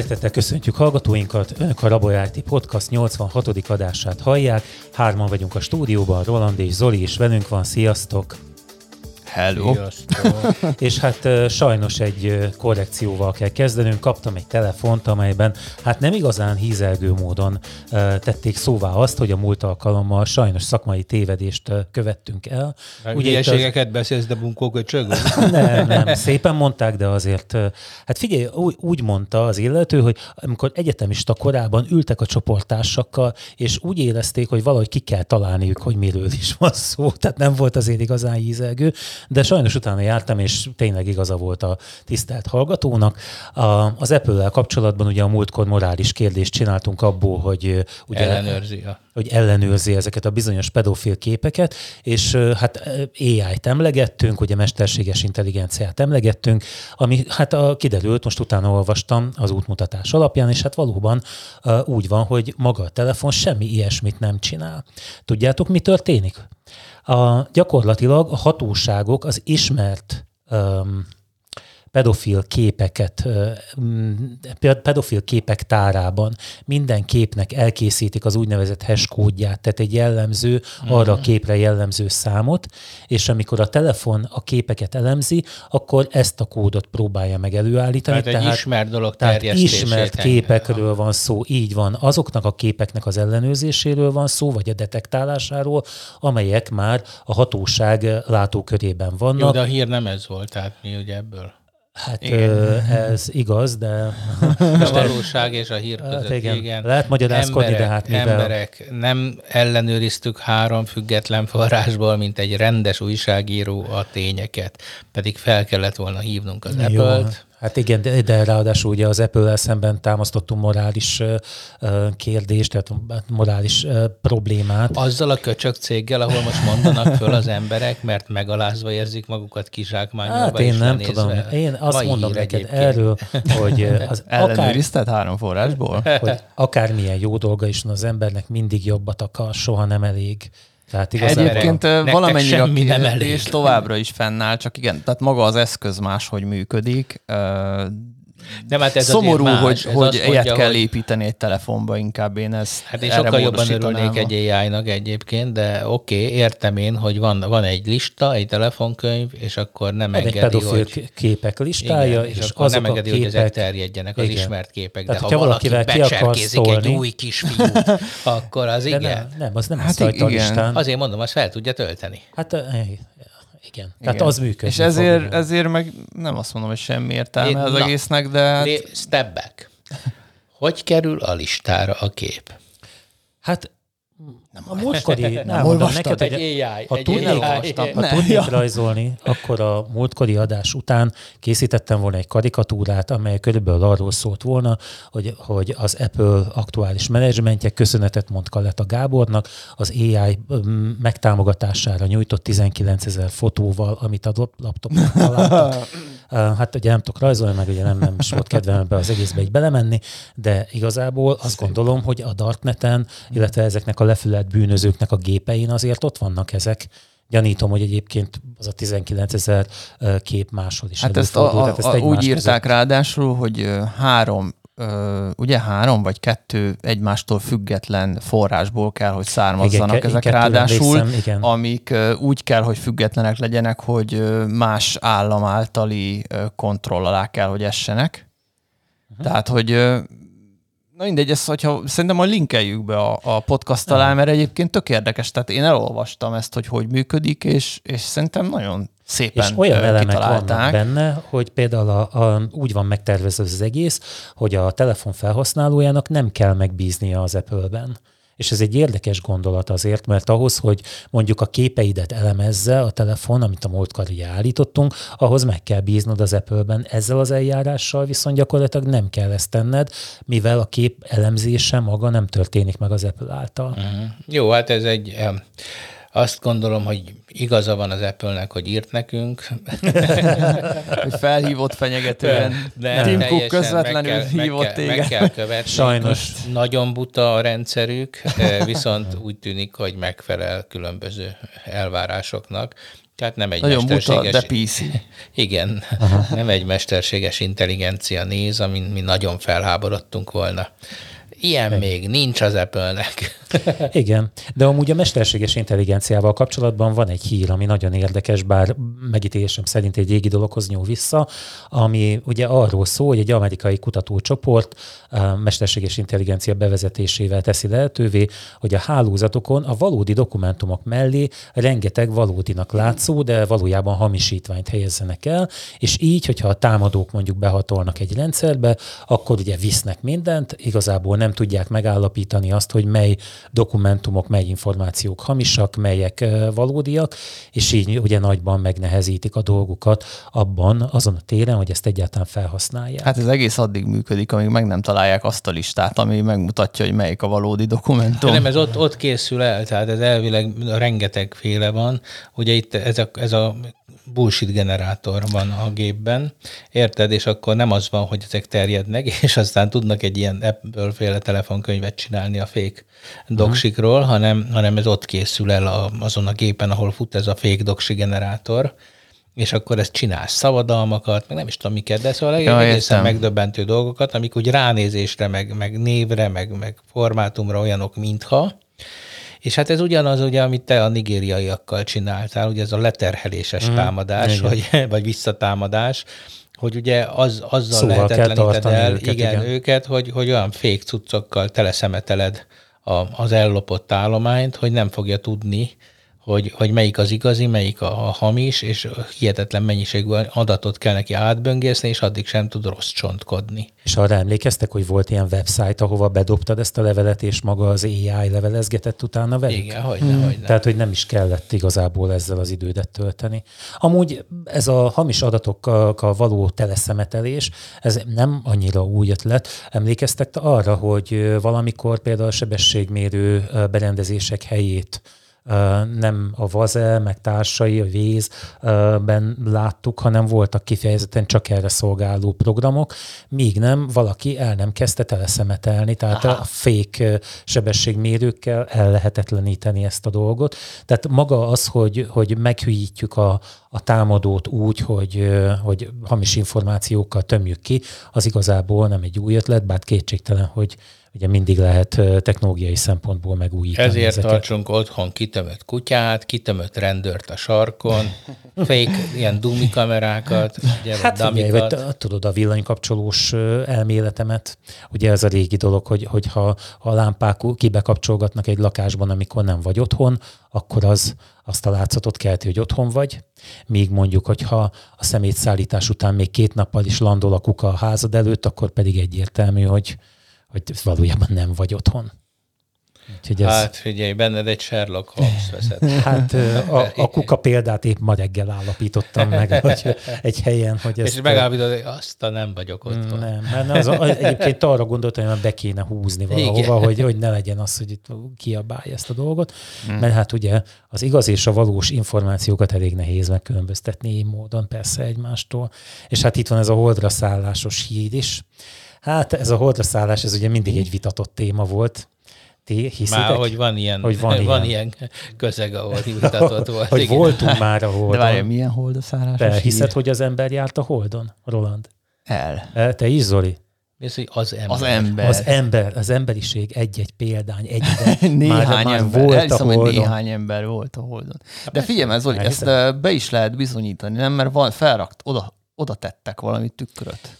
Szeretettel köszöntjük hallgatóinkat. Önök a Raboly IT Podcast 86. adását hallják. Hárman vagyunk a stúdióban, Roland és Zoli is velünk van. Sziasztok! Hello! és hát sajnos egy korrekcióval kell kezdenünk. Kaptam egy telefont, amelyben hát nem igazán hízelgő módon tették szóvá azt, hogy a múlt alkalommal sajnos szakmai tévedést követtünk el. Ugye Hülyeségeket az... beszélsz, de bunkó köcsög? nem, nem, szépen mondták, de azért, hát figyelj, úgy, úgy mondta az illető, hogy amikor egyetemista korában ültek a csoporttársakkal, és úgy érezték, hogy valahogy ki kell találniuk, hogy miről is van szó, tehát nem volt azért igazán hízelgő, de sajnos utána jártam, és tényleg igaza volt a tisztelt hallgatónak. A, az Apple-lel kapcsolatban ugye a múltkor morális kérdést csináltunk abból, hogy ugye, ellenőrzi, a... hogy ellenőrzi ezeket a bizonyos pedofil képeket, és hát AI-t emlegettünk, ugye mesterséges intelligenciát emlegettünk, ami hát a, kiderült, most utána olvastam az útmutatás alapján, és hát valóban úgy van, hogy maga a telefon semmi ilyesmit nem csinál. Tudjátok, mi történik? A, gyakorlatilag a hatóságok az ismert um, pedofil képeket, pedofil képek tárában minden képnek elkészítik az úgynevezett hash kódját, tehát egy jellemző, arra a mhm. képre jellemző számot, és amikor a telefon a képeket elemzi, akkor ezt a kódot próbálja meg előállítani. Tehát, tehát egy ismert dolog tehát ismert képekről van szó, így van. Azoknak a képeknek az ellenőrzéséről van szó, vagy a detektálásáról, amelyek már a hatóság látókörében vannak. Jó, de a hír nem ez volt, tehát mi ugye ebből? Hát igen. ez igaz, de... A valóság és a hír között, hát igen. igen. Lehet magyarázkodni, emberek, de hát mivel... Emberek, nem ellenőriztük három független forrásból, mint egy rendes újságíró a tényeket, pedig fel kellett volna hívnunk az Apple-t, Hát igen, de, de ráadásul ugye az Apple-el szemben támasztottunk morális uh, kérdést, tehát morális uh, problémát. Azzal a köcsök céggel, ahol most mondanak föl az emberek, mert megalázva érzik magukat kizsákmányolva Hát én nem nézve. tudom. Én azt mondom neked egyébként. erről, hogy az akár, három forrásból? Hogy akármilyen jó dolga is van az embernek, mindig jobbat akar, soha nem elég. Tehát igazából Egyébként valamennyire a kérdés továbbra is fennáll, csak igen, tehát maga az eszköz máshogy működik. Nem, hát ez Szomorú, más. hogy, ez hogy ilyet mondja, kell hogy... építeni egy telefonba, inkább én ez Hát én sokkal jobban örülnék egy AI-nak egyébként, de oké, okay, értem én, hogy van, van egy lista, egy telefonkönyv, és akkor nem engedi, egy hogy... képek listája, igen, és, és akkor nem engedi, képek... hogy ezek terjedjenek, az igen. ismert képek. Tehát, de ha valaki becserkézik egy új kisfiút, akkor az igen. Nem, nem, az nem hát a listán. Azért mondom, azt fel tudja tölteni. Hát igen. Tehát Igen. az működik. És ezért, ezért meg nem azt mondom, hogy semmi értelme az egésznek, de... Hát... Step back. Hogy kerül a listára a kép? Hát nem a múltkori, nem, nem mondom neked, egy AI, ha, egy tudnék, AI. ha tudnék rajzolni, akkor a múltkori adás után készítettem volna egy karikatúrát, amely körülbelül arról szólt volna, hogy, hogy az Apple aktuális menedzsmentje köszönetet mond Kaleta Gábornak az AI megtámogatására nyújtott 19 ezer fotóval, amit a laptopon találtak. hát ugye nem tudok rajzolni, meg ugye nem, nem is volt kedvem ebbe az egészbe egy belemenni, de igazából azt gondolom, hogy a Darkneten, illetve ezeknek a lefüle elkövetett bűnözőknek a gépein azért ott vannak ezek. Gyanítom, hogy egyébként az a 19 ezer kép máshol is Hát ezt, a, a, hát ezt a, úgy írták között. ráadásul, hogy három ugye három vagy kettő egymástól független forrásból kell, hogy származzanak igen, ezek ráadásul, igen. amik úgy kell, hogy függetlenek legyenek, hogy más állam általi kontroll alá kell, hogy essenek. Uh-huh. Tehát, hogy Na mindegy, ezt, hogyha szerintem majd linkeljük be a, a podcast alá, mert egyébként tök érdekes. Tehát én elolvastam ezt, hogy hogy működik, és, és szerintem nagyon szépen És olyan elemek vannak benne, hogy például a, a, úgy van megtervezve az egész, hogy a telefon felhasználójának nem kell megbíznia az Apple-ben. És ez egy érdekes gondolat azért, mert ahhoz, hogy mondjuk a képeidet elemezze a telefon, amit a múltkor állítottunk, ahhoz meg kell bíznod az Apple-ben. Ezzel az eljárással viszont gyakorlatilag nem kell ezt tenned, mivel a kép elemzése maga nem történik meg az Apple által. Uh-huh. Jó, hát ez egy Azt gondolom, hogy igaza van az Apple-nek, hogy írt nekünk. hogy felhívott fenyegetően. De Tim Cook közvetlenül meg kell, hívott meg téged. Meg kell követni. Sajnos. Most nagyon buta a rendszerük, viszont úgy tűnik, hogy megfelel különböző elvárásoknak. Tehát nem egy Nagyon mesterséges... Buta, de PC. Igen, Aha. nem egy mesterséges intelligencia néz, amin mi nagyon felháborodtunk volna. Ilyen még nincs az Apple-nek. Igen, de amúgy a mesterséges intelligenciával kapcsolatban van egy hír, ami nagyon érdekes, bár megítélésem szerint egy régi dologhoz nyúl vissza, ami ugye arról szól, hogy egy amerikai kutatócsoport a mesterséges intelligencia bevezetésével teszi lehetővé, hogy a hálózatokon a valódi dokumentumok mellé rengeteg valódinak látszó, de valójában hamisítványt helyezzenek el, és így, hogyha a támadók mondjuk behatolnak egy rendszerbe, akkor ugye visznek mindent, igazából nem tudják megállapítani azt, hogy mely dokumentumok, mely információk hamisak, melyek valódiak, és így ugye nagyban megnehezítik a dolgukat abban, azon a téren, hogy ezt egyáltalán felhasználják. Hát ez egész addig működik, amíg meg nem találják azt a listát, ami megmutatja, hogy melyik a valódi dokumentum. Nem, ez ott, ott készül el, tehát ez elvileg rengeteg féle van. Ugye itt ez a, ez a bullshit generátor van a gépben, érted? És akkor nem az van, hogy ezek terjednek, és aztán tudnak egy ilyen Apple féle telefonkönyvet csinálni a fake doksikról, uh-huh. hanem, hanem ez ott készül el a, azon a gépen, ahol fut ez a fake doksi generátor, és akkor ezt csinálsz szabadalmakat, meg nem is tudom miket, de szóval ja, egészen értem. megdöbbentő dolgokat, amik úgy ránézésre, meg, meg névre, meg, meg formátumra olyanok, mintha, és hát ez ugyanaz, ugye, amit te a nigériaiakkal csináltál, ugye ez a leterheléses mm, támadás, igen. vagy, vagy visszatámadás, hogy ugye az, azzal szóval lehetetleníted el őket, igen, igen. őket, hogy, hogy olyan fék cuccokkal teleszemeteled a, az ellopott állományt, hogy nem fogja tudni, hogy, hogy melyik az igazi, melyik a, a hamis, és hihetetlen mennyiségű adatot kell neki átböngészni, és addig sem tud rossz csontkodni. És arra emlékeztek, hogy volt ilyen website, ahova bedobtad ezt a levelet, és maga az AI levelezgetett utána velük? Igen, hogy hmm. hogy Tehát, hogy nem is kellett igazából ezzel az idődet tölteni. Amúgy ez a hamis adatokkal való teleszemetelés, ez nem annyira új ötlet. Emlékeztek arra, hogy valamikor például a sebességmérő berendezések helyét nem a Vaze, meg társai, a Vézben láttuk, hanem voltak kifejezetten csak erre szolgáló programok, míg nem valaki el nem kezdte teleszemetelni, tehát Aha. a fake sebességmérőkkel el lehetetleníteni ezt a dolgot. Tehát maga az, hogy, hogy meghűítjük a, a támadót úgy, hogy, hogy hamis információkkal tömjük ki, az igazából nem egy új ötlet, bár kétségtelen, hogy ugye mindig lehet technológiai szempontból megújítani. Ezért ezeket. tartsunk otthon kitömött kutyát, kitömött rendőrt a sarkon, fake ilyen dumi kamerákat, ugye, hát figyelj, vagy tudod a villanykapcsolós elméletemet, ugye ez a régi dolog, hogy, hogy ha a lámpák kibekapcsolgatnak egy lakásban, amikor nem vagy otthon, akkor az azt a látszatot kelti, hogy otthon vagy, míg mondjuk, hogyha a szemétszállítás után még két nappal is landol a kuka a házad előtt, akkor pedig egyértelmű, hogy, hogy valójában nem vagy otthon. Úgyhogy ez... Hát figyelj, benned egy Sherlock Holmes veszed. Hát a, a kuka példát épp ma reggel állapítottam meg, hogy egy helyen, hogy ezt... És megállapítod, hogy azt a nem vagyok otthon. Nem, mert az, az, egyébként arra gondoltam, hogy be kéne húzni valahova, hogy, hogy ne legyen az, hogy itt kiabálja ezt a dolgot, hmm. mert hát ugye az igaz és a valós információkat elég nehéz megkülönböztetni így módon persze egymástól. És hát itt van ez a holdra szállásos híd is, Hát ez a holdraszállás, ez ugye mindig egy vitatott téma volt. Ti hiszitek? Már, hogy van ilyen, hogy van, van ilyen. ilyen közeg, ahol vitatott volt. hogy igen. voltunk már a holdon. De várja, milyen holdraszállás? Te hiszed, hogy az ember járt a holdon, Roland? El. E, te is, Zoli? Mi hogy az ember? Az ember. Az ember, az emberiség egy-egy példány, egy néhány már, ember. Volt a holdon. hogy néhány ember volt a holdon. De figyelj, ez Zoli, ezt be is lehet bizonyítani, nem? Mert van, felrakt, oda, oda tettek valami tükröt.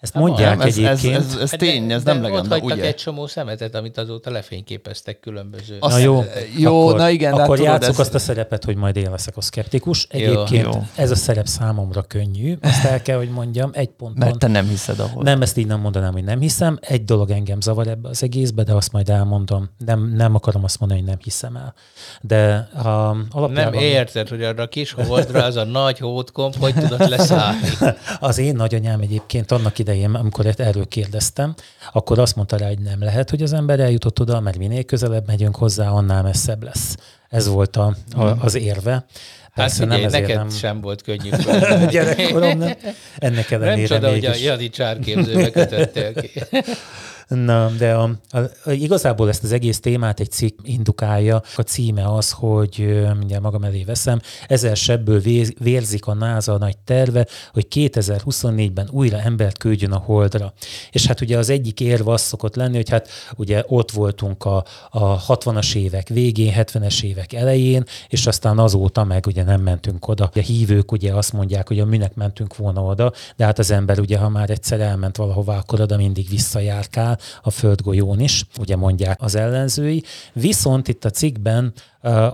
Ezt mondják nem, ez, egyébként. Ez, ez, ez tény, ez de, nem legenda, ott ugye? egy csomó szemetet, amit azóta lefényképeztek különböző. Azt, na jó, jó akkor, na igen. Akkor hát játsszuk ez... azt a szerepet, hogy majd én leszek a szkeptikus. Egyébként jó, jó. ez a szerep számomra könnyű, azt el kell, hogy mondjam, egy ponton. Mert te nem hiszed ahol. Nem, ezt így nem mondanám, hogy nem hiszem. Egy dolog engem zavar ebbe az egészbe, de azt majd elmondom. Nem, nem akarom azt mondani, hogy nem hiszem el. De a, alapjában... Nem érted, hogy arra a kis holdra az a nagy hótkomp, hogy tudod leszállni. az én nagyanyám egyébként annak idején, amikor erről kérdeztem, akkor azt mondta rá, hogy nem lehet, hogy az ember eljutott oda, mert minél közelebb megyünk hozzá, annál messzebb lesz. Ez volt a, a, az érve. Persze hát figyelj, nem neked nem... sem volt könnyű. Gyerekkorom nem. Ennek ellenére Nem csoda, mégis... hogy a Jadi csárképzőbe kötöttél ki. Na, de a, a, a, igazából ezt az egész témát egy cikk indukálja. A címe az, hogy mindjárt magam elé veszem, ezer sebből vérzik a NASA nagy terve, hogy 2024-ben újra embert küldjön a Holdra. És hát ugye az egyik érv az szokott lenni, hogy hát ugye ott voltunk a, a 60-as évek végén, 70-es évek elején, és aztán azóta meg ugye nem mentünk oda. A hívők ugye azt mondják, hogy a minek mentünk volna oda, de hát az ember ugye, ha már egyszer elment valahová, akkor oda mindig visszajárkál, a földgolyón is, ugye mondják az ellenzői. Viszont itt a cikkben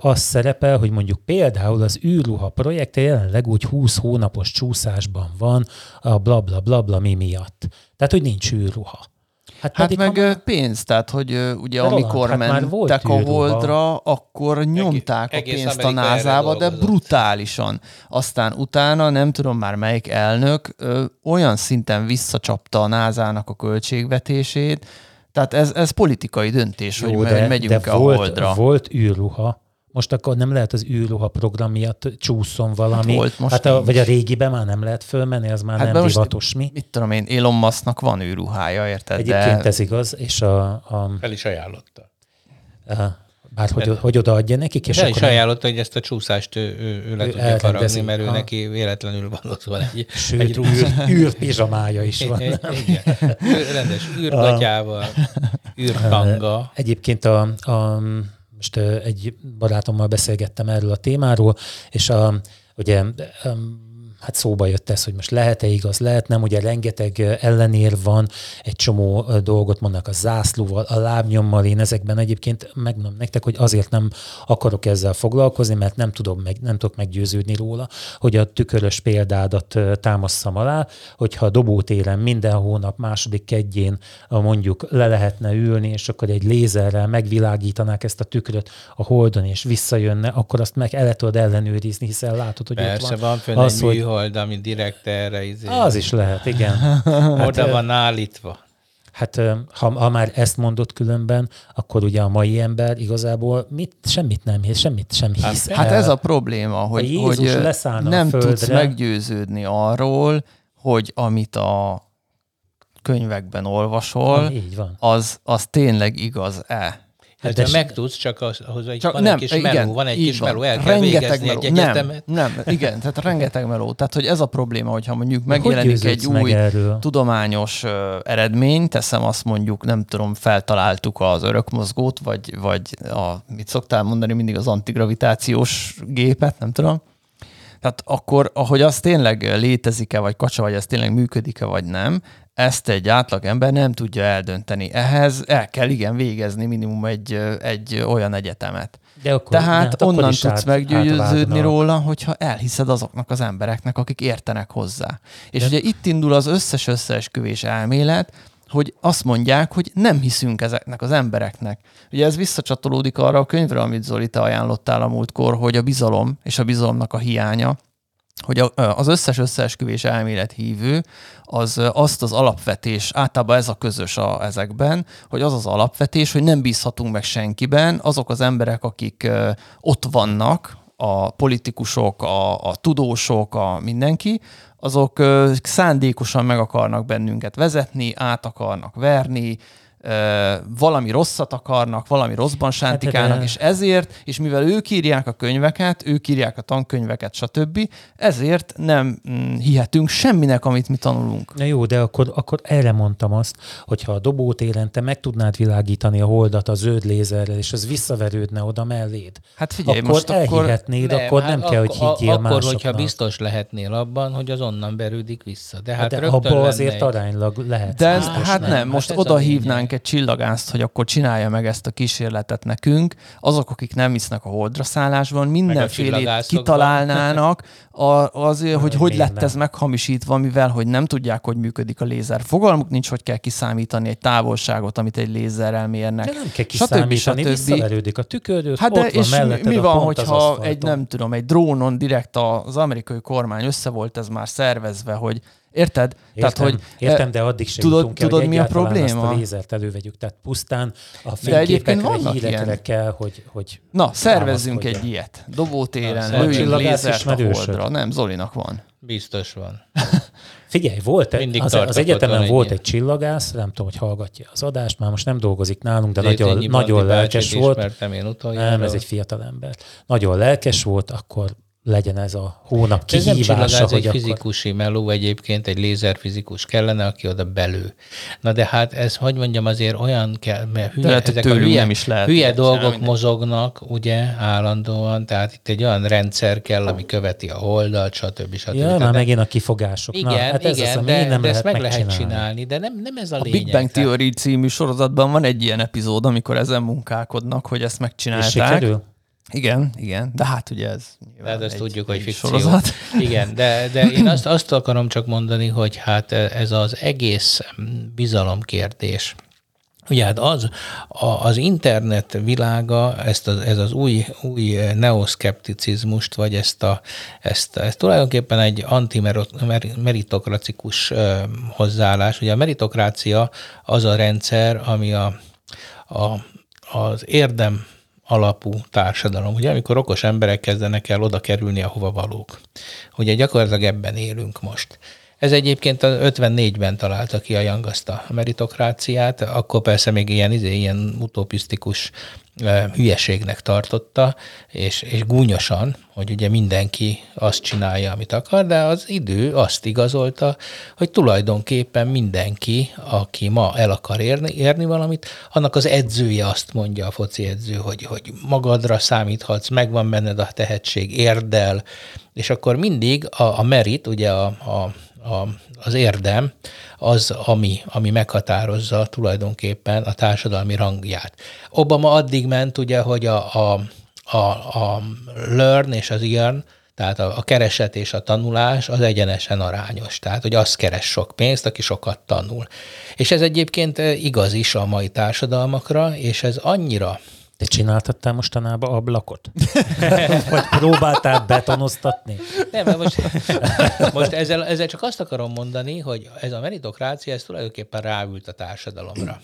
az szerepel, hogy mondjuk például az űrruha projekte jelenleg úgy 20 hónapos csúszásban van a bla bla bla bla mi miatt. Tehát, hogy nincs űrruha. Hát, hát meg ha... pénz, tehát hogy ugye de amikor hát mentek a Holdra, akkor nyomták egész, a pénzt a názába, de brutálisan. Aztán utána nem tudom már melyik elnök ö, olyan szinten visszacsapta a názának a költségvetését, tehát ez, ez politikai döntés, Jó, hogy de, megyünk de a volt, Holdra. Volt űrruha, most akkor nem lehet az űrruha program miatt csúszom valami. Hát volt most hát a, vagy a régiben már nem lehet fölmenni, az már hát nem divatos mi. Mit tudom én, Elon Musknak van űrruhája, érted? Egyébként de... ez igaz, és a... a Fel is ajánlotta. A, bár hogy, hogy odaadja nekik, és Fel is ajánlotta, hogy ezt a csúszást ő, ő, ő le ő tudja faragni, mert ő ha. neki véletlenül van ott van egy, Sőt, egy űr, űrpizsamája is van. Igen, rendes űrgatyával, űrtanga. Egyébként a, a most egy barátommal beszélgettem erről a témáról, és a, ugye hát szóba jött ez, hogy most lehet-e igaz, lehet nem, ugye rengeteg ellenér van, egy csomó dolgot mondnak a zászlóval, a lábnyommal, én ezekben egyébként megmondom nektek, hogy azért nem akarok ezzel foglalkozni, mert nem tudom meg, nem tudok meggyőződni róla, hogy a tükörös példádat támasszam alá, hogyha a dobótéren minden hónap második kedjén mondjuk le lehetne ülni, és akkor egy lézerrel megvilágítanák ezt a tükröt a holdon, és visszajönne, akkor azt meg el tudod ellenőrizni, hiszen látod, hogy Persze, ott van, van az, hogy műhold, ami direkt erre izé. Az is lehet, igen. Oda hát, van állítva. Hát ha, ha már ezt mondott különben, akkor ugye a mai ember igazából mit, semmit nem hisz, semmit sem hát hisz. Hát, hát ez a probléma, hogy, hogy nem földre, tudsz meggyőződni arról, hogy amit a könyvekben olvasol, így van. Az, az tényleg igaz-e. Hát de megtudsz, csak az, ahhoz egy, csak van nem, egy kis igen, meló, van egy kis van. meló, el kell rengeteg meló. egy egyetemet. Nem, nem, igen, tehát rengeteg meló. Tehát, hogy ez a probléma, hogyha mondjuk megjelenik egy új erről? tudományos uh, eredmény, teszem azt mondjuk, nem tudom, feltaláltuk az örökmozgót, vagy, vagy a, mit szoktál mondani mindig az antigravitációs gépet, nem tudom. Tehát akkor, ahogy az tényleg létezik-e, vagy kacsa, vagy ez tényleg működik-e, vagy nem, ezt egy átlag ember nem tudja eldönteni. Ehhez el kell igen végezni minimum egy, egy olyan egyetemet. De akkor, Tehát hát onnan tudsz át, meggyőződni róla, hogyha elhiszed azoknak az embereknek, akik értenek hozzá. És de... ugye itt indul az összes összeesküvés elmélet, hogy azt mondják, hogy nem hiszünk ezeknek az embereknek. Ugye ez visszacsatolódik arra a könyvre, amit Zoli, te ajánlottál a múltkor, hogy a bizalom és a bizalomnak a hiánya, hogy az összes összeesküvés elmélet hívő az azt az alapvetés, általában ez a közös a, ezekben, hogy az az alapvetés, hogy nem bízhatunk meg senkiben, azok az emberek, akik ott vannak, a politikusok, a, a tudósok, a mindenki, azok szándékosan meg akarnak bennünket vezetni, át akarnak verni, valami rosszat akarnak, valami rosszban hát, sántikálnak, és ezért, és mivel ők írják a könyveket, ők írják a tankönyveket, stb., ezért nem mm, hihetünk semminek, amit mi tanulunk. Na jó, de akkor, akkor erre mondtam azt, hogyha a dobótéren te meg tudnád világítani a holdat a zöld lézerrel, és az visszaverődne oda melléd. Hát figyelj, akkor most elhihetnéd, akkor, akkor nem hát kell, hogy higgyél Akkor, másoknak. hogyha biztos lehetnél abban, hogy az onnan berődik vissza. De hát, hát de abban azért egy... aránylag lehet. De hát nem, nem. most hát oda hívnánk egy csillagászt, hogy akkor csinálja meg ezt a kísérletet nekünk, azok, akik nem hisznek a holdra szállásban, mindenfélét kitalálnának, a, azért, hogy hogy lett ez meghamisítva, mivel hogy nem tudják, hogy működik a lézer. Fogalmuk nincs, hogy kell kiszámítani egy távolságot, amit egy lézerrel mérnek. De nem kell kiszámítani, visszaverődik a tükör, hát de ott és van mi van, hogyha egy, nem tudom, egy drónon direkt az amerikai kormány össze volt ez már szervezve, hogy Érted? Értem, Tehát, hogy, értem, de addig sem tudod, tudod el, mi a probléma? Azt a lézert elővegyük. Tehát pusztán a fényképekre, hírekre kell, hogy, hogy Na, szervezzünk egy ilyet. Dobótéren, lőjünk lézert a holdra. Nem, Zolinak van. Biztos van. Figyelj, volt egy, az, az egyetemen volt egy csillagász, nem tudom, hogy hallgatja az adást, már most nem dolgozik nálunk, de nagyon, nagyon lelkes volt. Én nem, ez egy fiatal ember. Nagyon lelkes volt, akkor legyen ez a hónap kihívása. Ez nem hogy egy fizikusi akkor... meló egyébként, egy lézerfizikus kellene, aki oda belő. Na de hát ez, hogy mondjam, azért olyan kell, mert hülye, lehet, ezek a hülye, is lehet hülye dolgok minden. mozognak, ugye, állandóan, tehát itt egy olyan rendszer kell, ami követi a oldalt, stb. stb. Ja, már megint a kifogások. Igen, Na, hát ez igen, az, de, nem de ezt meg lehet csinálni, de nem, nem ez a, a lényeg. A Big Bang Theory című sorozatban van egy ilyen epizód, amikor ezen munkálkodnak, hogy ezt megcsinálták. És sikerül? Igen, igen, de hát ugye ez de hát ezt tudjuk, hogy fikció. Sorozat. Igen, de, de én azt, azt akarom csak mondani, hogy hát ez az egész bizalomkérdés, Ugye hát az, a, az internet világa, ezt az, ez az új, új neoszkepticizmust, vagy ezt, a, ezt, ezt tulajdonképpen egy antimeritokracikus hozzáállás. Ugye a meritokrácia az a rendszer, ami a, a, az érdem alapú társadalom, ugye, amikor okos emberek kezdenek el oda kerülni, ahova valók. Ugye gyakorlatilag ebben élünk most. Ez egyébként a 54-ben találta ki a Young a meritokráciát, akkor persze még ilyen, izé, ilyen utopisztikus hülyeségnek tartotta, és, és gúnyosan, hogy ugye mindenki azt csinálja, amit akar, de az idő azt igazolta, hogy tulajdonképpen mindenki, aki ma el akar érni, érni valamit, annak az edzője azt mondja, a foci edző, hogy, hogy magadra számíthatsz, megvan benned a tehetség, érdel, és akkor mindig a, a merit, ugye a, a a, az érdem az, ami, ami meghatározza tulajdonképpen a társadalmi rangját. Obama addig ment, ugye, hogy a, a, a, a learn és az earn, tehát a, a kereset és a tanulás az egyenesen arányos. Tehát, hogy az keres sok pénzt, aki sokat tanul. És ez egyébként igaz is a mai társadalmakra, és ez annyira te csináltattál mostanában ablakot? Vagy próbáltál betonoztatni? Nem, mert most, most ezzel, ezzel csak azt akarom mondani, hogy ez a meritokrácia, ez tulajdonképpen ráült a társadalomra.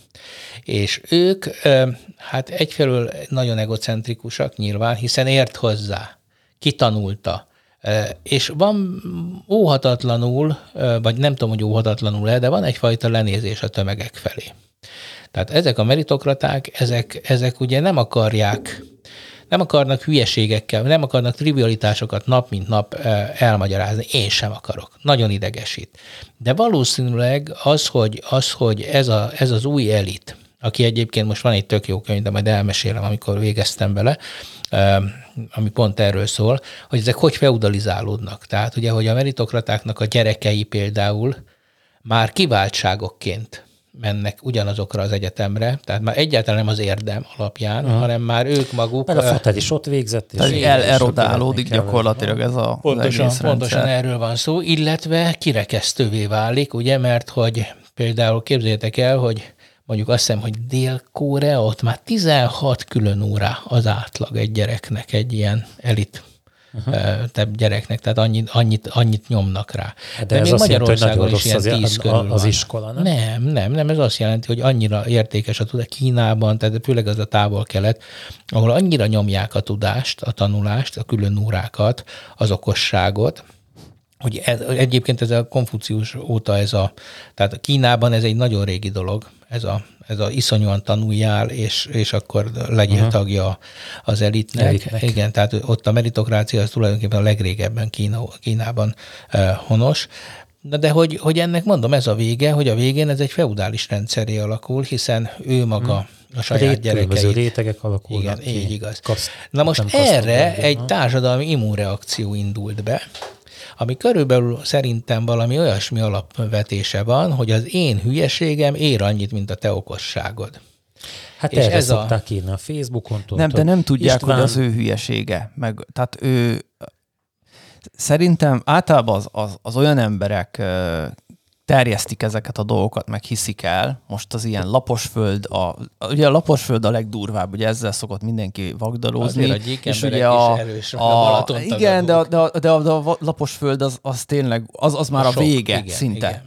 És ők, hát egyfelől nagyon egocentrikusak nyilván, hiszen ért hozzá, kitanulta, és van óhatatlanul, vagy nem tudom, hogy óhatatlanul-e, de van egyfajta lenézés a tömegek felé. Tehát ezek a meritokraták, ezek, ezek ugye nem akarják, nem akarnak hülyeségekkel, nem akarnak trivialitásokat nap mint nap elmagyarázni. Én sem akarok. Nagyon idegesít. De valószínűleg az, hogy, az, hogy ez, a, ez az új elit, aki egyébként most van egy tök jó könyv, de majd elmesélem, amikor végeztem vele, ami pont erről szól, hogy ezek hogy feudalizálódnak. Tehát ugye, hogy a meritokratáknak a gyerekei például már kiváltságokként mennek ugyanazokra az egyetemre, tehát már egyáltalán nem az érdem alapján, uh-huh. hanem már ők maguk... Mert a fater is ott végzett. És el, erodálódik gyakorlatilag ez a Pontosan, pontosan erről van szó, illetve kirekesztővé válik, ugye, mert hogy például képzeljétek el, hogy mondjuk azt hiszem, hogy Dél-Korea, ott már 16 külön órá az átlag egy gyereknek, egy ilyen elit több gyereknek, tehát annyit, annyit, annyit nyomnak rá. De, De ez még Magyarországon is ilyen tíz körül az, az iskola, nem? Nem, nem, nem, ez azt jelenti, hogy annyira értékes a tudás Kínában, tehát főleg az a távol-kelet, ahol annyira nyomják a tudást, a tanulást, a külön órákat, az okosságot, hogy ez, egyébként ez a Konfucius óta ez a, tehát Kínában ez egy nagyon régi dolog, ez a, ez a iszonyúan tanuljál, és, és akkor legyél uh-huh. tagja az elitnek. elitnek. Igen, tehát ott a meritokrácia az tulajdonképpen a legrégebben Kína, Kínában uh, honos. Na de hogy, hogy ennek mondom, ez a vége, hogy a végén ez egy feudális rendszeré alakul, hiszen ő maga hmm. a saját Rét, gyerekeit. rétegek alakulnak Igen, így igaz. Kaszt, Na most erre egy társadalmi immunreakció indult be, ami körülbelül szerintem valami olyasmi alapvetése van, hogy az én hülyeségem ér annyit, mint a te okosságod. Hát és erre ez szokták a... írni a Facebookon. Nem, de nem tudják, István... hogy az ő hülyesége. Meg, tehát ő szerintem általában az, az, az olyan emberek terjesztik ezeket a dolgokat, meg hiszik el. Most az ilyen laposföld, a, ugye a laposföld a legdurvább, ugye ezzel szokott mindenki vagdalózni. Azért a és ugye a, erős, a, a igen, de a, de, a, de, a, de a laposföld az, az tényleg, az, az már a, a sok, vége igen, szinte. Igen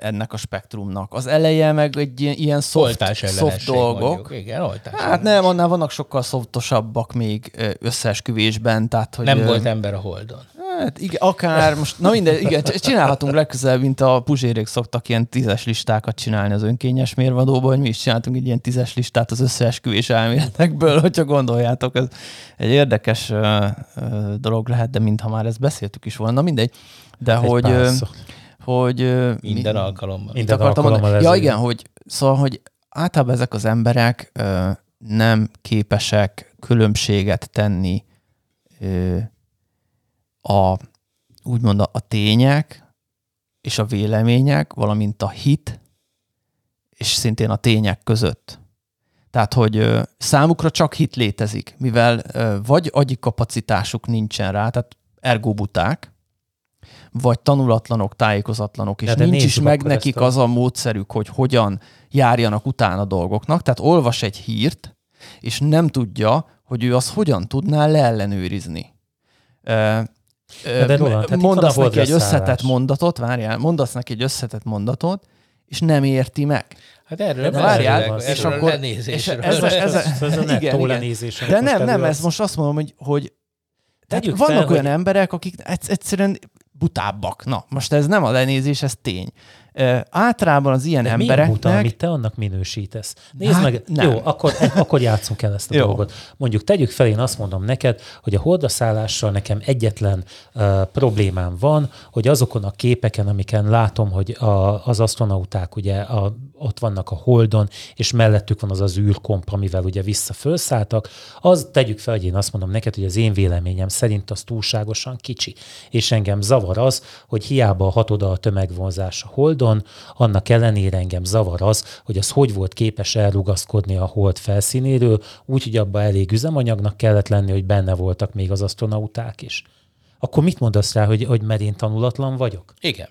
ennek a spektrumnak. Az eleje meg egy ilyen, ilyen soft, soft dolgok. Mondjuk. Igen, oltás hát nem, annál vannak sokkal szoftosabbak még összeesküvésben. Tehát, hogy, nem volt ember a holdon. Hát igen, akár most, na minden, igen, csinálhatunk legközelebb, mint a puzsérék szoktak ilyen tízes listákat csinálni az önkényes mérvadóban, hogy mi is csináltunk egy ilyen tízes listát az összeesküvés elméletekből, hogyha gondoljátok, ez egy érdekes uh, uh, dolog lehet, de mintha már ezt beszéltük is volna, na mindegy. De egy hogy, uh, hogy... Minden mi, alkalommal. Minden alkalommal. Ja, igen, hogy, szóval, hogy általában ezek az emberek uh, nem képesek különbséget tenni uh, a úgymond a, tények és a vélemények, valamint a hit és szintén a tények között. Tehát, hogy számukra csak hit létezik, mivel vagy agyi kapacitásuk nincsen rá, tehát ergo buták, vagy tanulatlanok, tájékozatlanok, és de nincs is meg nekik a... az a módszerük, hogy hogyan járjanak utána dolgoknak. Tehát olvas egy hírt, és nem tudja, hogy ő azt hogyan tudná leellenőrizni. De Roland, hát mondasz neki egy összetett mondatot, várjál, mondasz neki egy összetett mondatot, és nem érti meg. Hát erről de várjál, és akkor és ez, a, ez, a, ez a igen, igen. De nem, nem, ez most azt mondom, hogy, hogy tehát vannak fel, olyan hogy... emberek, akik egyszerűen butábbak. Na, most ez nem a lenézés, ez tény. Általában az ilyen De embereknek... buta, amit te annak minősítesz? Nézd hát, meg, nem. jó, akkor, akkor játszunk el ezt a jó. dolgot. Mondjuk tegyük fel, én azt mondom neked, hogy a hordaszállással nekem egyetlen uh, problémám van, hogy azokon a képeken, amiken látom, hogy a, az asztronauták ugye a, ott vannak a holdon, és mellettük van az az űrkomp, amivel ugye visszafölszálltak, az tegyük fel, hogy én azt mondom neked, hogy az én véleményem szerint az túlságosan kicsi. És engem zavar az, hogy hiába hatod a tömegvonzás a holdon, holdon, annak ellenére engem zavar az, hogy az hogy volt képes elrugaszkodni a hold felszínéről, úgyhogy abba elég üzemanyagnak kellett lenni, hogy benne voltak még az astronauták is. Akkor mit mondasz rá, hogy, hogy mert én tanulatlan vagyok? Igen.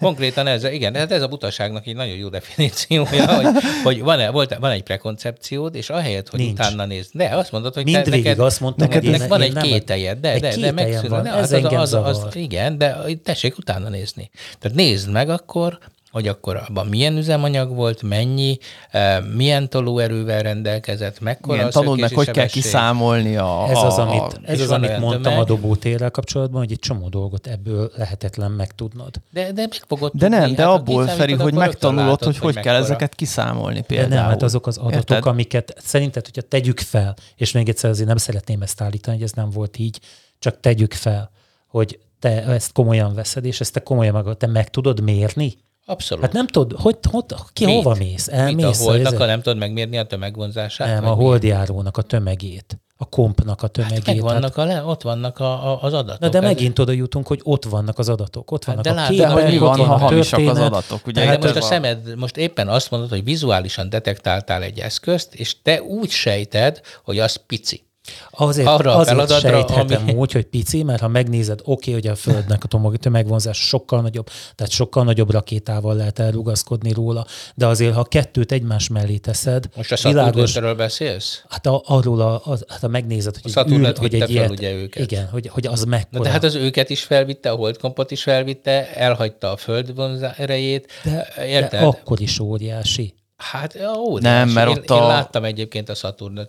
Konkrétan ez, igen, hát ez a butaságnak egy nagyon jó definíciója, hogy, hogy van, volt, van egy prekoncepciód, és ahelyett, hogy Nincs. utána nézd. De azt mondod, hogy Mind te, neked, azt mondtam, neked, neked van egy kételjed, de, de, de megszűnő. Ez az, az, az, az, igen, de tessék utána nézni. Tehát nézd meg akkor, hogy akkor abban milyen üzemanyag volt, mennyi, eh, milyen tolóerővel rendelkezett, mekkora Milyen, tanuld meg, hogy kell kiszámolni a... Ez az, amit, ez az, amit mondtam tömeg. a dobótérrel kapcsolatban, hogy egy csomó dolgot ebből lehetetlen megtudnod. De, de meg fogod De nem, de hát, abból, Feri, hogy megtanulod, látod, hogy hogy, hogy kell ezeket kiszámolni például. De nem, hát azok az adatok, Érted? amiket szerinted, hogyha tegyük fel, és még egyszer azért nem szeretném ezt állítani, hogy ez nem volt így, csak tegyük fel, hogy te ezt komolyan veszed, és ezt te komolyan meg, te meg tudod mérni? Abszolút. Hát nem tudod, hogy, hogy ki Mit? hova mész? Elmész. Mit a holdnak, ha nem tudod megmérni a tömegvonzását? Nem, a holdjárónak a tömegét a kompnak a hát tömegét. Hát vannak hát, a, ott vannak a, a, az adatok. Na de megint oda jutunk, hogy ott vannak az adatok. Ott vannak hát de a képek, mi van, ha hamisak az adatok. Ugye de most a szemed, most éppen azt mondod, hogy vizuálisan detektáltál egy eszközt, és te úgy sejted, hogy az pici. Azért, Arra azért sejthetem ami... úgy, hogy pici, mert ha megnézed, oké, okay, hogy a Földnek a tömegvonzás sokkal nagyobb, tehát sokkal nagyobb rakétával lehet elrugaszkodni róla, de azért, ha kettőt egymás mellé teszed... Most a Saturnről beszélsz? Hát a, arról, a, a, hát a megnézed, hogy, a űr, hogy egy ilyet, ugye őket. Igen, hogy, hogy az mekkora. Na, de hát az őket is felvitte, a holdkompot is felvitte, elhagyta a Föld erejét. De, érted? de akkor is óriási. Hát ó, nem, mert én, ott a... én láttam egyébként a saturn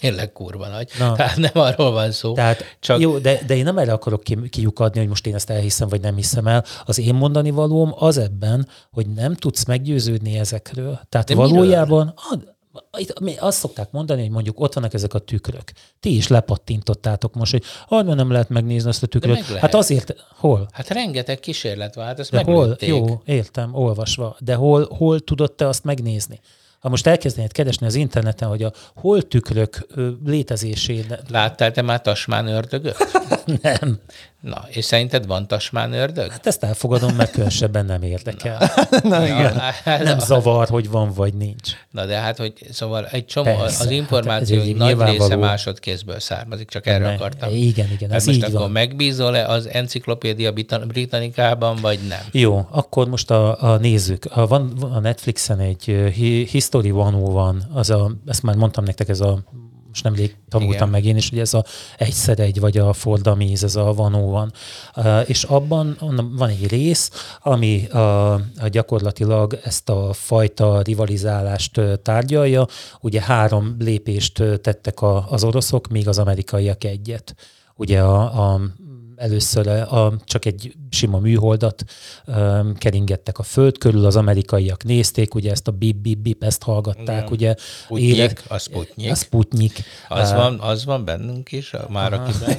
tényleg kurva nagy. Na. Tehát nem arról van szó. Tehát, csak... Jó, de, de én nem erre akarok kiukadni, hogy most én ezt elhiszem, vagy nem hiszem el. Az én mondani valóm az ebben, hogy nem tudsz meggyőződni ezekről. Tehát de valójában... Miről? Itt azt szokták mondani, hogy mondjuk ott vannak ezek a tükrök. Ti is lepattintottátok most, hogy hogy nem lehet megnézni azt a tükröt. Hát azért, hol? Hát rengeteg kísérlet van, hát ezt De hol? Jó, értem, olvasva. De hol, hol tudod te azt megnézni? Ha most elkezdenéd keresni az interneten, hogy a holtükrök létezését... Láttál te már tasmán ördögöt? Nem. Na, és szerinted van tasmán ördög? Hát ezt elfogadom, mert különösebben nem érdekel. Na, Na igen. Hát, nem zavar, hogy van vagy nincs. Na de hát, hogy szóval egy csomó, Persze, az információ hát nagy része másodkézből származik, csak erre ne, akartam. Igen, igen, ez most így akkor van. megbízol-e az enciklopédia Britannicában, vagy nem? Jó, akkor most a, a nézzük. A, van a Netflixen egy History 101, az a, ezt már mondtam nektek, ez a most nemrég tanultam Igen. meg én is, hogy ez a egyszer egy, vagy a fordamíz, ez a vanó van. Uh, és abban van egy rész, ami uh, gyakorlatilag ezt a fajta rivalizálást tárgyalja. Ugye három lépést tettek a, az oroszok, még az amerikaiak egyet. Ugye a, a először a, csak egy sima műholdat um, keringettek a föld körül, az amerikaiak nézték, ugye ezt a bip bip bip ezt hallgatták, Igen. ugye. Sputnik, élek, a Sputnik. A Sputnik. Az, uh, van, az van bennünk is, a, már akiben.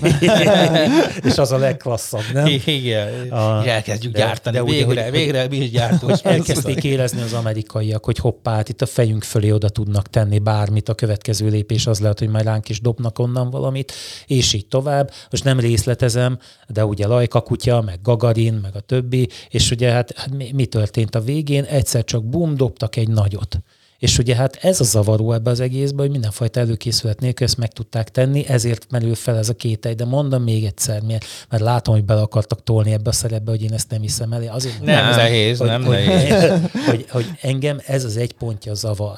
És az a legklasszabb, nem? Igen. A, és elkezdjük de, gyártani, de végre, ugye, végre mi is gyártunk. Elkezdték érezni az amerikaiak, hogy hoppá, hát itt a fejünk fölé oda tudnak tenni bármit, a következő lépés az lehet, hogy majd ránk is dobnak onnan valamit, és így tovább. Most nem részletezem, de ugye Lajka kutya, meg Gagarin, meg a többi, és ugye hát, hát mi, mi történt a végén? Egyszer csak bum, dobtak egy nagyot. És ugye hát ez a zavaró ebbe az egészben, hogy mindenfajta előkészület nélkül ezt meg tudták tenni, ezért merül fel ez a kételj. De mondom még egyszer, mert, mert látom, hogy bele akartak tolni ebbe a szerepbe, hogy én ezt nem hiszem elé. Azért nem, nem nehéz, hogy, nem hogy, nehéz. Hogy, hogy, hogy engem ez az egy pontja zavar.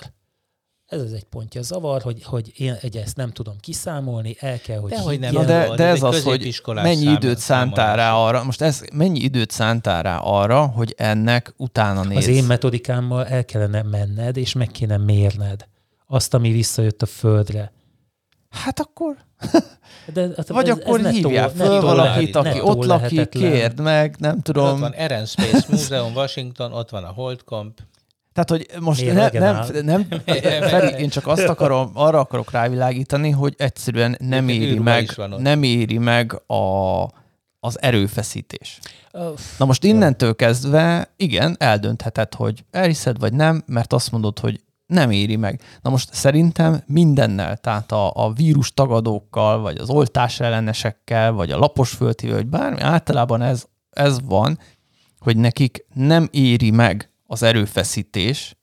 Ez az egy pontja zavar, hogy, hogy én egy ezt nem tudom kiszámolni, el kell, hogy... De, hogy nem, de, de ez, ez az, hogy mennyi időt szántál rá arra, most ez mennyi időt szántál rá arra, hogy ennek utána néz. Az én metodikámmal el kellene menned, és meg kéne mérned azt, ami visszajött a földre. Hát akkor... De, hát Vagy ez, akkor ez hívják föl valakit, aki ott lakik, kérd meg, nem tudom. Ott van Air Space Museum Washington, ott van a Holdcomp. Tehát, hogy most ne, nem, nem, Feri, én csak azt akarom, arra akarok rávilágítani, hogy egyszerűen nem éri meg, nem éri meg a, az erőfeszítés. Na most innentől kezdve, igen, eldöntheted, hogy elhiszed vagy nem, mert azt mondod, hogy nem éri meg. Na most szerintem mindennel, tehát a, a vírus tagadókkal, vagy az oltás ellenesekkel, vagy a lapos fölti, vagy bármi, általában ez, ez van, hogy nekik nem éri meg az erőfeszítés,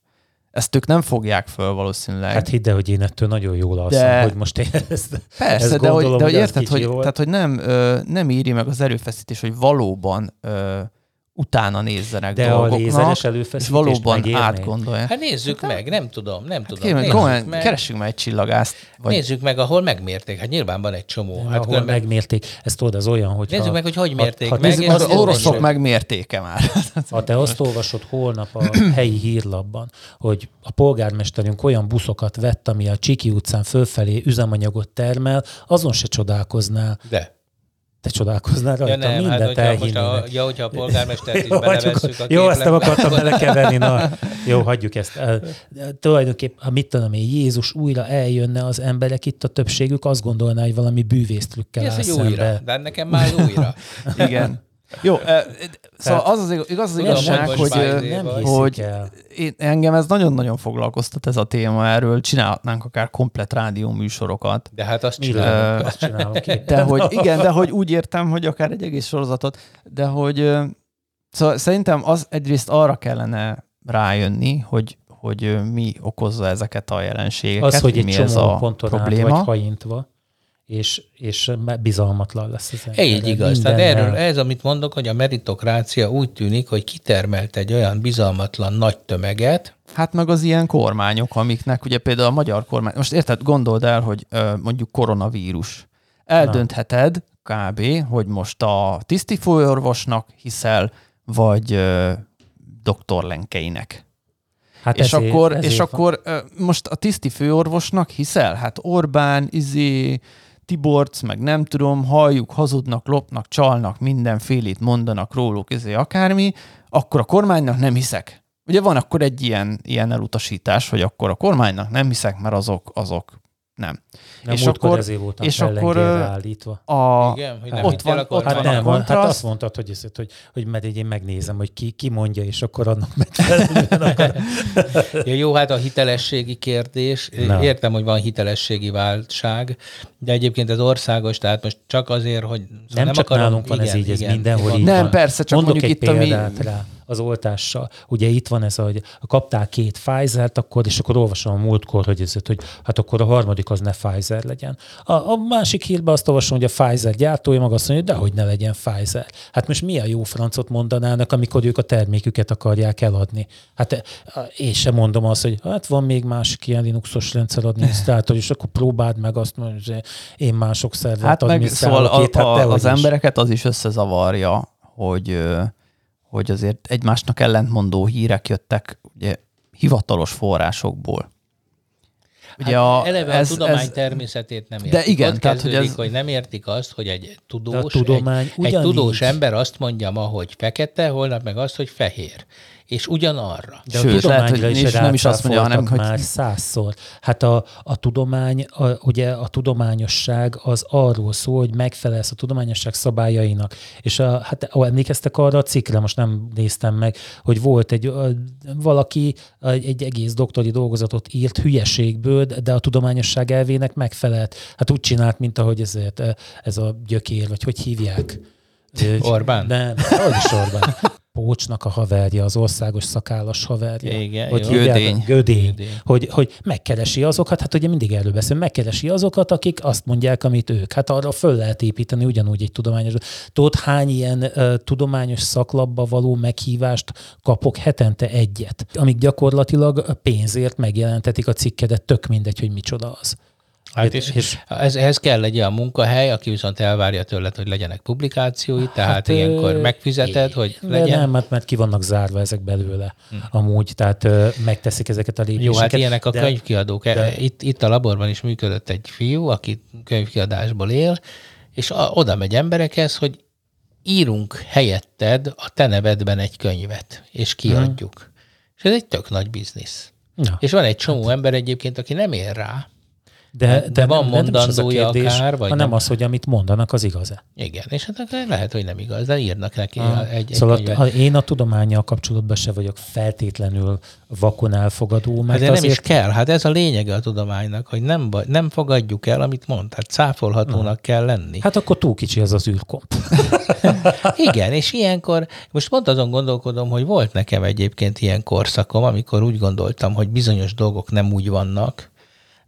ezt ők nem fogják föl valószínűleg. Hát hidd el, hogy én ettől nagyon jól alszom, de... hogy most én ezt, Persze, ezt gondolom, de hogy, de hogy érted, hogy, tehát, hogy nem, ö, nem íri meg az erőfeszítés, hogy valóban ö, utána nézzenek De dolgoknak, a lézeres előfeszítést és valóban megérnék. átgondolják. Hát nézzük hát, meg, nem tudom, nem hát tudom. Kérem, nézzük meg. Keressünk meg egy csillagást. Vagy... Nézzük meg, ahol megmérték. Hát nyilván van egy csomó. Hát ahol különben... megmérték. Ez tudod, az olyan, hogy Nézzük ha, meg, hogy hogy mérték ha, ha meg. Az oroszok megmértéke már. Ha te azt olvasod holnap a helyi hírlapban, hogy a polgármesterünk olyan buszokat vett, ami a Csiki utcán fölfelé üzemanyagot termel, azon se csodálkoznál. De. Te csodálkoznál rajta, ja, nem, mindent hát, elhinnének. A, ja, hogyha a polgármestert is belevesszük a Jó, azt nem akartam belekeverni, na, jó, hagyjuk ezt. Tulajdonképpen, ha mit tudom én, Jézus újra eljönne az emberek, itt a többségük azt gondolná, hogy valami bűvésztrükkel áll szembe. újra, de nekem már újra. Igen. Jó, szóval az az igaz az igazság, hogy, nem hogy el. Én, engem ez nagyon-nagyon foglalkoztat ez a téma, erről csinálhatnánk akár komplet rádió műsorokat. De hát azt csinálunk, uh, azt csinálunk. De hogy igen, de hogy úgy értem, hogy akár egy egész sorozatot, de hogy szóval szerintem az egyrészt arra kellene rájönni, hogy hogy mi okozza ezeket a jelenségeket, az, hogy egy mi csomó ez a ponton probléma. vagy hajintva és, és bizalmatlan lesz az ember. Így igaz. Tehát erről, ez, amit mondok, hogy a meritokrácia úgy tűnik, hogy kitermelt egy olyan bizalmatlan nagy tömeget. Hát meg az ilyen kormányok, amiknek ugye például a magyar kormány, most érted, gondold el, hogy mondjuk koronavírus. Eldöntheted Na. kb., hogy most a tisztifőorvosnak hiszel, vagy doktor Lenkeinek. Hát és ezért, akkor, ezért és van. akkor most a tiszti főorvosnak hiszel? Hát Orbán, izé, Tiborc, meg nem tudom, halljuk, hazudnak, lopnak, csalnak, mindenfélét mondanak róluk, ezért akármi, akkor a kormánynak nem hiszek. Ugye van akkor egy ilyen, ilyen elutasítás, hogy akkor a kormánynak nem hiszek, mert azok, azok Nem. nem és akkor, ezért voltam és akkor állítva. A, Igen, hogy nem ott van, ott hát van nem, a Hát azt mondtad, hogy, ezt, hogy, hogy mert én megnézem, hogy ki, ki mondja, és akkor annak megfelelően. ja, jó, hát a hitelességi kérdés. Na. Értem, hogy van hitelességi válság, de egyébként ez országos, tehát most csak azért, hogy... Szóval nem, nem csak akarom, nálunk van igen, ez így, ez mindenhol így Nem, van. persze, csak Mondok mondjuk egy itt, ami... rá az oltással. Ugye itt van ez, hogy kaptál két Pfizer-t, akkor, és akkor olvasom a múltkor, hogy, ez, hogy hát akkor a harmadik az ne Pfizer legyen. A, a másik hírben azt olvasom, hogy a Pfizer gyártója maga azt mondja, hogy dehogy ne legyen Pfizer. Hát most mi a jó francot mondanának, amikor ők a terméküket akarják eladni? Hát én sem mondom azt, hogy hát van még másik ilyen Linuxos rendszer adminisztrátor, és akkor próbáld meg azt mondani, hogy én mások szervet hát meg, szóval a, két, hát a, az embereket az is összezavarja, hogy hogy azért egymásnak ellentmondó hírek jöttek ugye, hivatalos forrásokból. Ugye hát a, eleve ez, a tudomány ez, természetét nem értik. De igen, Ott tehát hogy, ez... hogy nem értik azt, hogy egy tudós, tudomány egy, egy tudós ember azt mondja ma, hogy fekete, holnap meg azt, hogy fehér és ugyanarra. De Sőt, a lehet, hogy is nem is azt mondja, hanem hogy... már százszor. Hát a, a tudomány, a, ugye a tudományosság az arról szól, hogy megfelelsz a tudományosság szabályainak. És a, hát ó, emlékeztek arra a cikkre, most nem néztem meg, hogy volt egy valaki egy egész doktori dolgozatot írt hülyeségből, de a tudományosság elvének megfelelt. Hát úgy csinált, mint ahogy ezért, ez a gyökér, vagy hogy hívják. Orbán? Nem, hogy is Orbán. Pócsnak a haverja, az országos szakállas haverja. Igen, hogy Gödény. Gödény. Gödény. Hogy, hogy megkeresi azokat, hát ugye mindig erről beszél, megkeresi azokat, akik azt mondják, amit ők. Hát arra föl lehet építeni ugyanúgy egy tudományos. Tudod, hány ilyen uh, tudományos szaklapba való meghívást kapok hetente egyet, amik gyakorlatilag pénzért megjelentetik a cikkedet, tök mindegy, hogy micsoda az. Hát és, ez, ehhez kell egy olyan munkahely, aki viszont elvárja tőled, hogy legyenek publikációi, tehát hát, ilyenkor megfizeted, é, hogy legyen. Nem, mert, mert ki vannak zárva ezek belőle hm. amúgy, tehát ö, megteszik ezeket a lépéseket. Jó, hát ilyenek a de, könyvkiadók. De, itt, itt a laborban is működött egy fiú, aki könyvkiadásból él, és a, oda megy emberekhez, hogy írunk helyetted a te nevedben egy könyvet, és kiadjuk. Hmm. És ez egy tök nagy biznisz. Ja. És van egy csomó hát. ember egyébként, aki nem ér rá, de, de, de van nem, mondandója nem kérdés, akár, vagy hanem nem? az, hogy amit mondanak, az igaz-e. Igen, és hát lehet, hogy nem igaz, de írnak neki ah. egy, egy Szóval könyvet. én a tudományjal kapcsolatban se vagyok feltétlenül vakon elfogadó, mert hát de nem azért... is kell, hát ez a lényege a tudománynak, hogy nem, nem fogadjuk el, amit mond, hát cáfolhatónak ah. kell lenni. Hát akkor túl kicsi az az űrkomp. Igen, és ilyenkor, most pont azon gondolkodom, hogy volt nekem egyébként ilyen korszakom, amikor úgy gondoltam, hogy bizonyos dolgok nem úgy vannak,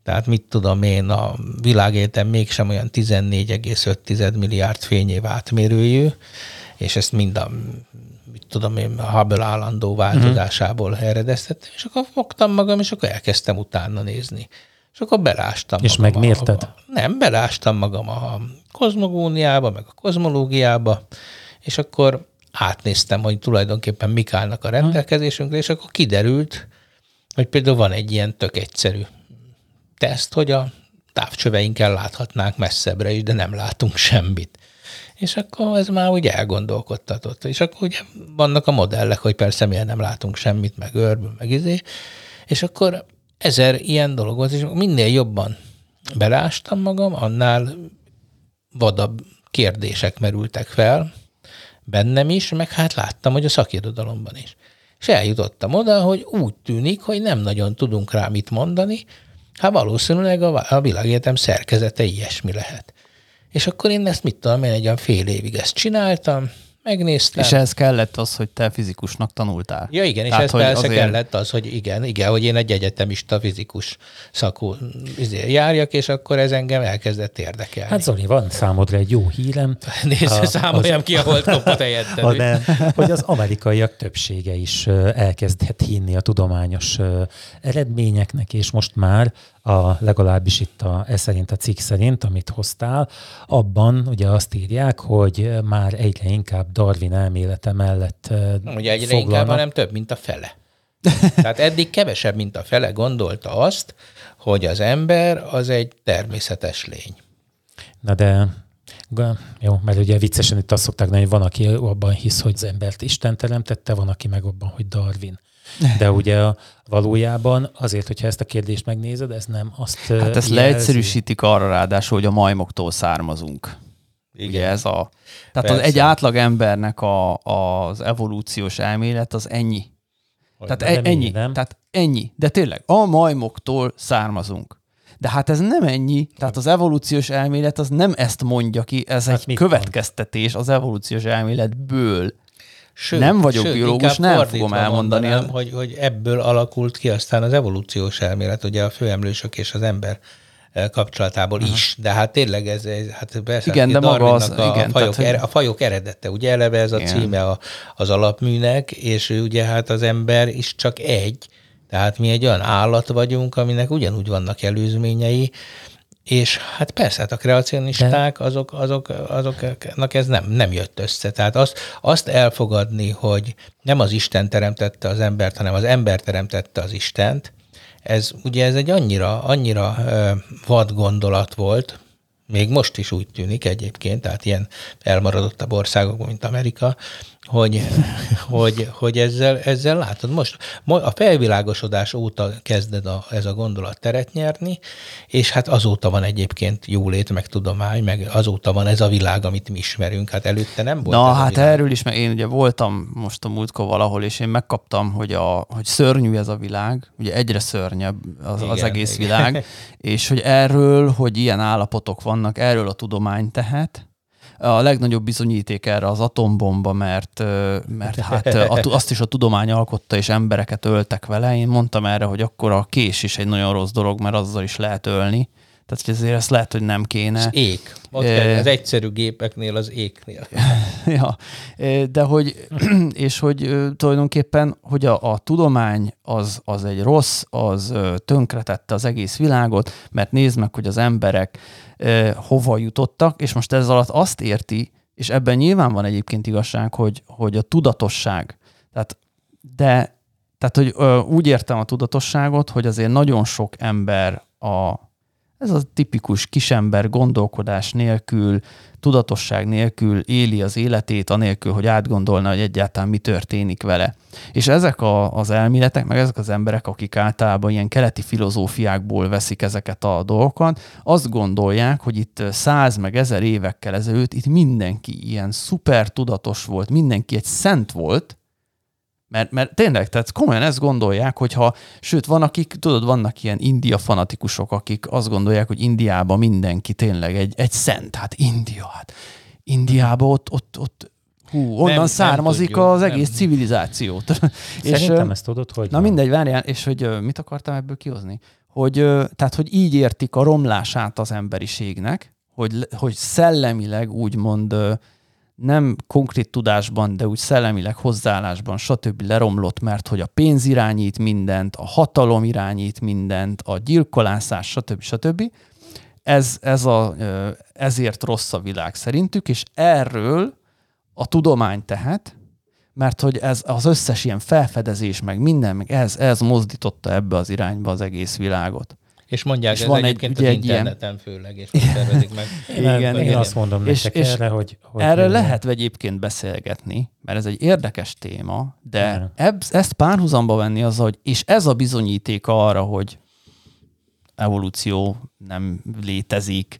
tehát mit tudom én, a világéletem mégsem olyan 14,5 milliárd fényév átmérőjű, és ezt mind a mit tudom én, a Hubble állandó változásából uh-huh. eredeztettem, és akkor fogtam magam, és akkor elkezdtem utána nézni. És akkor belástam És magam megmérted? A, nem, belástam magam a kozmogóniába, meg a kozmológiába, és akkor átnéztem, hogy tulajdonképpen mik állnak a rendelkezésünkre, és akkor kiderült, hogy például van egy ilyen tök egyszerű teszt, hogy a távcsöveinkkel láthatnánk messzebbre is, de nem látunk semmit. És akkor ez már úgy elgondolkodtatott. És akkor ugye vannak a modellek, hogy persze miért nem látunk semmit, meg őrből, meg izé. És akkor ezer ilyen dolog volt, és minél jobban belástam magam, annál vadabb kérdések merültek fel bennem is, meg hát láttam, hogy a szakirodalomban is. És eljutottam oda, hogy úgy tűnik, hogy nem nagyon tudunk rá mit mondani, Hát valószínűleg a, a világegyetem szerkezete ilyesmi lehet. És akkor én ezt mit tudom, én egy olyan fél évig ezt csináltam, megnéztem. És ez kellett az, hogy te fizikusnak tanultál. Ja igen, Tehát, és ez persze azért... kellett az, hogy igen, igen, hogy én egy egyetemista fizikus szakú izé, járjak, és akkor ez engem elkezdett érdekelni. Hát Zoli, van számodra egy jó hírem. Nézd, számoljam az... ki a holdkopot helyettem. Hogy az amerikaiak többsége is elkezdett hinni a tudományos eredményeknek, és most már a, legalábbis itt a, ez szerint a cikk szerint, amit hoztál, abban ugye azt írják, hogy már egyre inkább Darwin elmélete mellett Ugye egyre foglalnak. inkább, hanem több, mint a fele. Tehát eddig kevesebb, mint a fele gondolta azt, hogy az ember az egy természetes lény. Na de jó, mert ugye viccesen itt azt szokták hogy van, aki abban hisz, hogy az embert Isten teremtette, van, aki meg abban, hogy Darwin. De ugye valójában azért, hogyha ezt a kérdést megnézed, ez nem azt Hát ezt jelzi. leegyszerűsítik arra ráadásul, hogy a majmoktól származunk. Igen. Ugye ez a... Tehát az egy átlag embernek a, az evolúciós elmélet az ennyi. Tehát e, ennyi, nem? tehát ennyi. De tényleg, a majmoktól származunk. De hát ez nem ennyi, tehát az evolúciós elmélet az nem ezt mondja ki, ez hát egy következtetés van? az evolúciós elméletből. Sőt, nem vagyok sőt, biológus, nem fogom elmondani. Mondanám, hogy, hogy ebből alakult ki aztán az evolúciós elmélet, ugye a főemlősök és az ember eh, kapcsolatából uh-huh. is. De hát tényleg ez, ez hát persze, igen, de maga az, a, igen, fajok, tehát, er, a fajok eredete, ugye eleve ez a igen. címe a, az alapműnek, és ugye hát az ember is csak egy, tehát mi egy olyan állat vagyunk, aminek ugyanúgy vannak előzményei, és hát persze, hát a kreacionisták, azok, azok, azoknak ez nem, nem jött össze. Tehát azt, azt elfogadni, hogy nem az Isten teremtette az embert, hanem az ember teremtette az Istent, ez ugye ez egy annyira, annyira vad gondolat volt, még most is úgy tűnik egyébként, tehát ilyen elmaradottabb országokban, mint Amerika, hogy, hogy, hogy ezzel, ezzel látod, most a felvilágosodás óta kezded a, ez a gondolat teret nyerni, és hát azóta van egyébként jólét, meg tudomány, meg azóta van ez a világ, amit mi ismerünk, hát előtte nem volt Na, hát erről is, mert én ugye voltam most a múltkor valahol, és én megkaptam, hogy, a, hogy szörnyű ez a világ, ugye egyre szörnyebb az, igen, az egész igen. világ, és hogy erről, hogy ilyen állapotok vannak, erről a tudomány tehet, a legnagyobb bizonyíték erre az atombomba, mert, mert hát azt is a tudomány alkotta, és embereket öltek vele. Én mondtam erre, hogy akkor a kés is egy nagyon rossz dolog, mert azzal is lehet ölni. Tehát hogy ezért ezt lehet, hogy nem kéne. Az ég. Ott e... az egyszerű gépeknél, az égnél. ja, de hogy, és hogy tulajdonképpen, hogy a, a tudomány az, az egy rossz, az tönkretette az egész világot, mert nézd meg, hogy az emberek hova jutottak, és most ez alatt azt érti, és ebben nyilván van egyébként igazság, hogy, hogy a tudatosság, tehát, de tehát, hogy ö, úgy értem a tudatosságot, hogy azért nagyon sok ember a, ez a tipikus kisember gondolkodás nélkül, tudatosság nélkül éli az életét, anélkül, hogy átgondolna, hogy egyáltalán mi történik vele. És ezek a, az elméletek, meg ezek az emberek, akik általában ilyen keleti filozófiákból veszik ezeket a dolgokat, azt gondolják, hogy itt száz meg ezer évekkel ezelőtt itt mindenki ilyen szuper tudatos volt, mindenki egy szent volt, mert, mert tényleg, tehát komolyan ezt gondolják, hogyha, sőt, van akik, tudod, vannak ilyen India fanatikusok, akik azt gondolják, hogy Indiában mindenki tényleg egy, egy szent, hát India, hát Indiában ott, ott, ott hú, onnan nem, származik nem tudjuk, az egész nem. civilizációt. Szerintem és, ezt tudod, hogy... Na van. mindegy, várjál, és hogy mit akartam ebből kihozni? Hogy, tehát, hogy így értik a romlását az emberiségnek, hogy, hogy szellemileg úgymond nem konkrét tudásban, de úgy szellemileg hozzáállásban, stb. leromlott, mert hogy a pénz irányít mindent, a hatalom irányít mindent, a gyilkolászás, stb. stb. Ez, ez a, ezért rossz a világ szerintük, és erről a tudomány tehet, mert hogy ez az összes ilyen felfedezés, meg minden, meg ez, ez mozdította ebbe az irányba az egész világot. És mondják, és ez van egyébként egy, az interneten ilyen... főleg, és tervezik meg. igen, igen, én azt mondom és, nektek és erre, hogy... hogy erre lehet egyébként beszélgetni, mert ez egy érdekes téma, de ebb, ezt párhuzamba venni az, hogy és ez a bizonyíték arra, hogy evolúció nem létezik,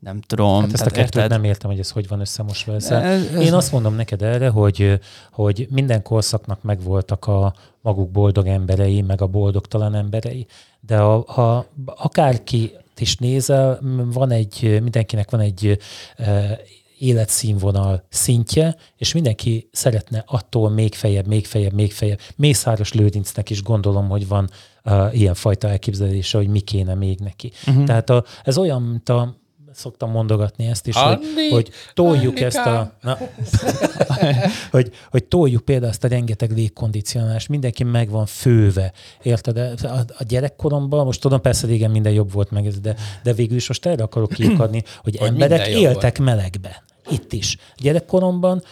nem tudom. Hát ezt a kettőt érted? nem értem, hogy ez hogy van összemosva. Ez, ez, Én azt mondom neked erre, hogy, hogy minden korszaknak megvoltak a maguk boldog emberei, meg a boldogtalan emberei. De a, a, akárki is nézel, van egy, mindenkinek van egy e, életszínvonal szintje, és mindenki szeretne attól még fejebb, még fejebb, még fejebb. Mészáros Lőrincnek is gondolom, hogy van uh, ilyen fajta elképzelése, hogy mi kéne még neki. Uh-huh. Tehát a, ez olyan, mint a, szoktam mondogatni ezt is, Andi, hogy, hogy toljuk Annika. ezt a... Na, hogy, hogy toljuk például ezt a rengeteg légkondicionálást, mindenki meg van főve, érted? A, a gyerekkoromban, most tudom, persze régen minden jobb volt meg, de, de végül is most erre akarok kiukadni, hogy, hogy emberek éltek volt. melegbe. Itt is. Gyerekkoromban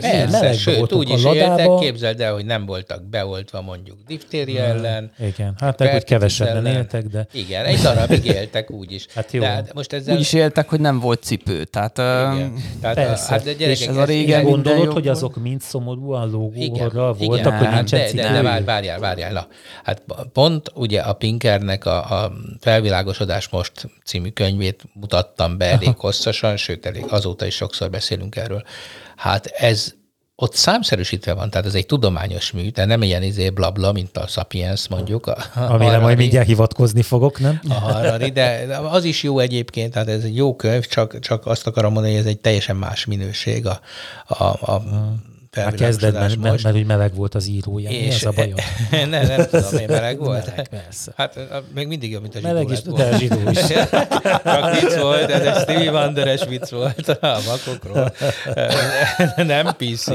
Persze, sőt, úgy is a éltek, képzeld el, hogy nem voltak beoltva mondjuk diftéria ellen. Igen, hát meg hogy kevesebben éltek, de... Igen, egy darabig éltek úgy is. Hát jó. De most ezzel... Úgy is éltek, hogy nem volt cipő. Tehát, igen. Tehát Persze. A, hát de gyerekek, és ez a régen gondolod, hogy azok mind szomorúan lógóra voltak, igen, hogy nincsen de, de, de, várjál, várjál. Na. Hát pont ugye a Pinkernek a, a Felvilágosodás most című könyvét mutattam be elég hosszasan, sőt, elég azóta is sokszor beszélünk erről. Hát ez ott számszerűsítve van, tehát ez egy tudományos mű, de nem ilyen izé blabla, mint a Sapiens mondjuk. A, Amire majd mindjárt hivatkozni fogok, nem? A Harari, de az is jó egyébként, tehát ez egy jó könyv, csak, csak azt akarom mondani, hogy ez egy teljesen más minőség a, a, a már kezded, mert, mert, mert, hogy meleg volt az írója. És Mi ez a bajod? nem, nem tudom, én meleg volt. Meleg, persze. Hát még mindig jobb, mint a zsidó Meleg is, de a zsidó is. Csak vicc volt, ez egy Stevie Wonderes vicc volt a makokról. nem PC.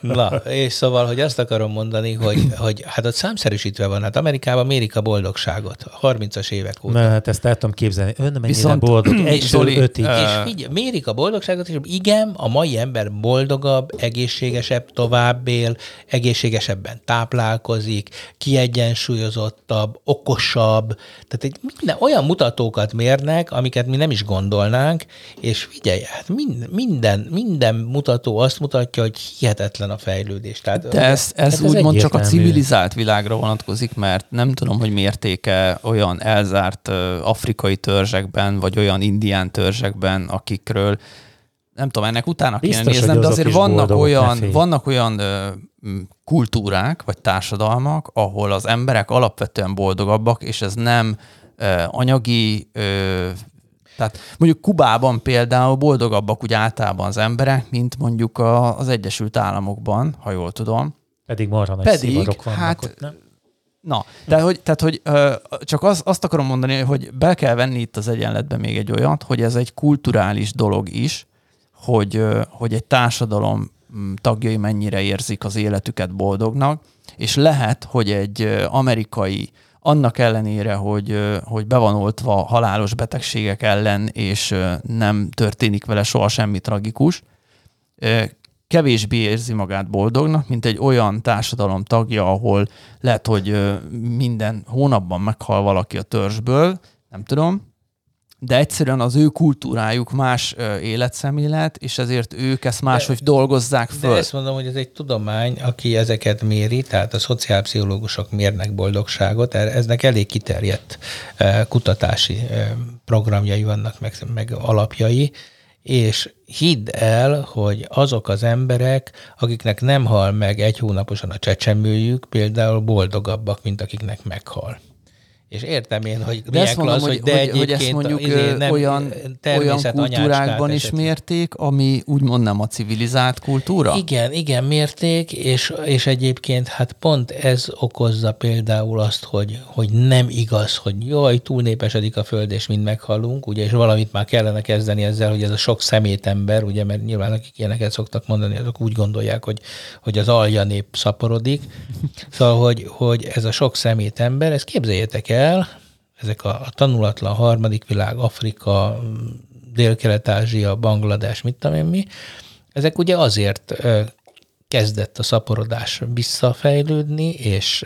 Na, és szóval, hogy azt akarom mondani, hogy, hogy hát ott számszerűsítve van. Hát Amerikában mérik a boldogságot. 30-as évek óta. Na, hát ezt el tudom képzelni. Ön mennyire Viszont, boldog? Egytől ötig. És figyelj, mérik a boldogságot, és igen, a mai ember boldogabb, egészségesebb, egészségesebb, tovább él, egészségesebben táplálkozik, kiegyensúlyozottabb, okosabb, tehát egy minden, olyan mutatókat mérnek, amiket mi nem is gondolnánk, és figyelj, hát minden, minden, minden mutató azt mutatja, hogy hihetetlen a fejlődés. Tehát, De ez, ez, ez úgymond csak a civilizált világra vonatkozik, mert nem tudom, hogy mértéke olyan elzárt afrikai törzsekben, vagy olyan indián törzsekben, akikről nem tudom, ennek utána kéne Biztos, néznem, de azért vannak olyan, vannak olyan ö, kultúrák, vagy társadalmak, ahol az emberek alapvetően boldogabbak, és ez nem ö, anyagi, ö, tehát mondjuk Kubában például boldogabbak úgy általában az emberek, mint mondjuk a, az Egyesült Államokban, ha jól tudom. Pedig marha nagy Pedig, vannak hát, ott, nem? Na, de hogy, tehát, hogy ö, csak az, azt akarom mondani, hogy be kell venni itt az egyenletbe még egy olyat, hogy ez egy kulturális dolog is, hogy, hogy egy társadalom mm, tagjai mennyire érzik az életüket boldognak, és lehet, hogy egy amerikai annak ellenére, hogy, hogy be van oltva halálos betegségek ellen, és nem történik vele soha semmi tragikus, kevésbé érzi magát boldognak, mint egy olyan társadalom tagja, ahol lehet, hogy minden hónapban meghal valaki a törzsből, nem tudom, de egyszerűen az ő kultúrájuk más ö, életszemlélet, és ezért ők ezt máshogy de, dolgozzák föl. De ezt mondom, hogy ez egy tudomány, aki ezeket méri, tehát a szociálpszichológusok mérnek boldogságot, eznek elég kiterjedt kutatási programjai vannak, meg, meg alapjai, és hidd el, hogy azok az emberek, akiknek nem hal meg egy hónaposan a csecsemőjük, például boldogabbak, mint akiknek meghal. És értem én, hogy de milyen mondom, klassz, hogy, de hogy, hogy ezt mondjuk izé nem olyan, olyan kultúrákban is mérték, ami úgymond nem a civilizált kultúra? Igen, igen, mérték, és, és egyébként hát pont ez okozza például azt, hogy, hogy nem igaz, hogy jaj, túlnépesedik a föld, és mind meghalunk, ugye, és valamit már kellene kezdeni ezzel, hogy ez a sok szemétember, ugye, mert nyilván akik ilyeneket szoktak mondani, azok úgy gondolják, hogy, hogy az alja nép szaporodik. Szóval, hogy, hogy ez a sok szemétember, ezt képzeljétek el, el, ezek a, a tanulatlan harmadik világ, Afrika, Dél-Kelet-Ázsia, Banglades, mit tudom én mi, ezek ugye azért kezdett a szaporodás visszafejlődni, és,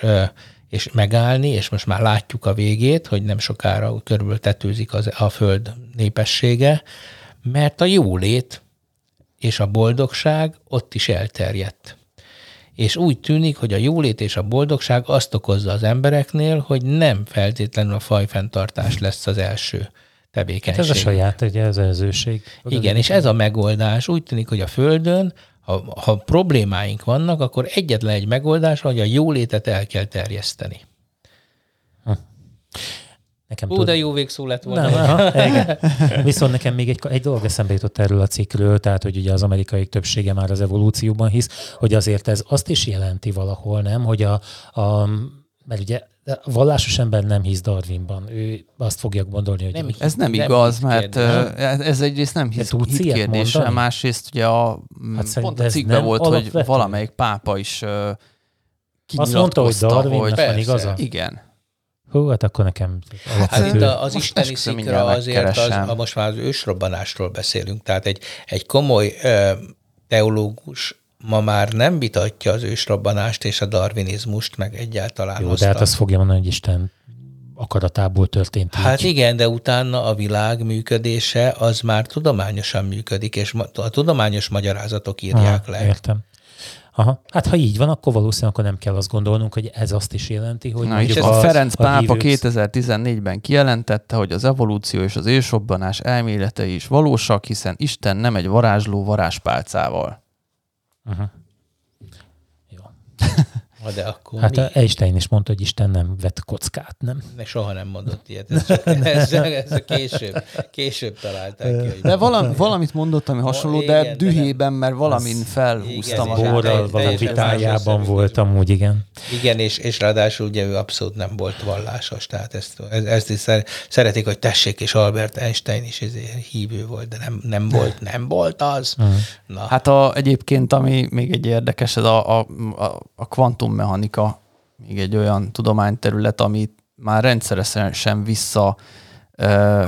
és megállni, és most már látjuk a végét, hogy nem sokára körülbelül tetőzik az, a föld népessége, mert a jólét és a boldogság ott is elterjedt és úgy tűnik, hogy a jólét és a boldogság azt okozza az embereknél, hogy nem feltétlenül a fajfenntartás lesz az első tevékenység. Hát ez a saját, ugye, az előzőség. Igen, és ez a megoldás. Úgy tűnik, hogy a Földön, ha, ha problémáink vannak, akkor egyetlen egy megoldás, hogy a jólétet el kell terjeszteni. Hm. Nekem Ó, tud... de jó végszó lett volna. Nem, aha, igen. Viszont nekem még egy, egy dolog eszembe jutott erről a cikkről, tehát hogy ugye az amerikai többsége már az evolúcióban hisz, hogy azért ez azt is jelenti valahol, nem, hogy a, a mert ugye a vallásos ember nem hisz Darwinban. Ő azt fogja gondolni, hogy... Nem, ez nem, nem igaz, mert kérdés. ez egyrészt nem hisz, hit kérdése, másrészt ugye a, hát pont a cikkben volt, hogy valamelyik pápa is kinyilatkozta, azt mondta, hogy Darwinnak hogy, van igaza? Igen. Hú, hát akkor nekem alapvető... Hát az isteni szikra azért az, a most már az ősrobbanásról beszélünk, tehát egy, egy komoly teológus ma már nem vitatja az ősrobbanást és a darwinizmust, meg egyáltalán Jó, de hát azt fogja mondani, hogy Isten akaratából történt. Hát így. igen, de utána a világ működése az már tudományosan működik, és a tudományos magyarázatok írják Aha, le. Értem. Aha. Hát ha így van, akkor valószínűleg akkor nem kell azt gondolnunk, hogy ez azt is jelenti, hogy Na, és a, a Ferenc a pápa hívők... 2014-ben kijelentette, hogy az evolúció és az ősrobbanás elméletei is valósak, hiszen Isten nem egy varázsló varázspálcával. Uh-huh. Ha de akkor hát mi? Einstein is mondta, hogy Isten nem vett kockát, nem? Ne, soha nem mondott ilyet. Ez, csak, ez, ez a később, később találták ki. Hogy de valami, valamit mondott, ami hasonló, igen, de dühében, mert valamin felhúztam. Igen, Borral valami vitájában volt amúgy, igen. Igen, és, és ráadásul ugye ő abszolút nem volt vallásos, tehát ezt, ezt is szeretik, hogy tessék, és Albert Einstein is hívő volt, de nem, nem volt, nem volt az. Uh-huh. Na. Hát a, egyébként, ami még egy érdekes, ez a, a, a, a kvantum kvantummechanika még egy olyan tudományterület, amit már rendszeresen vissza ö,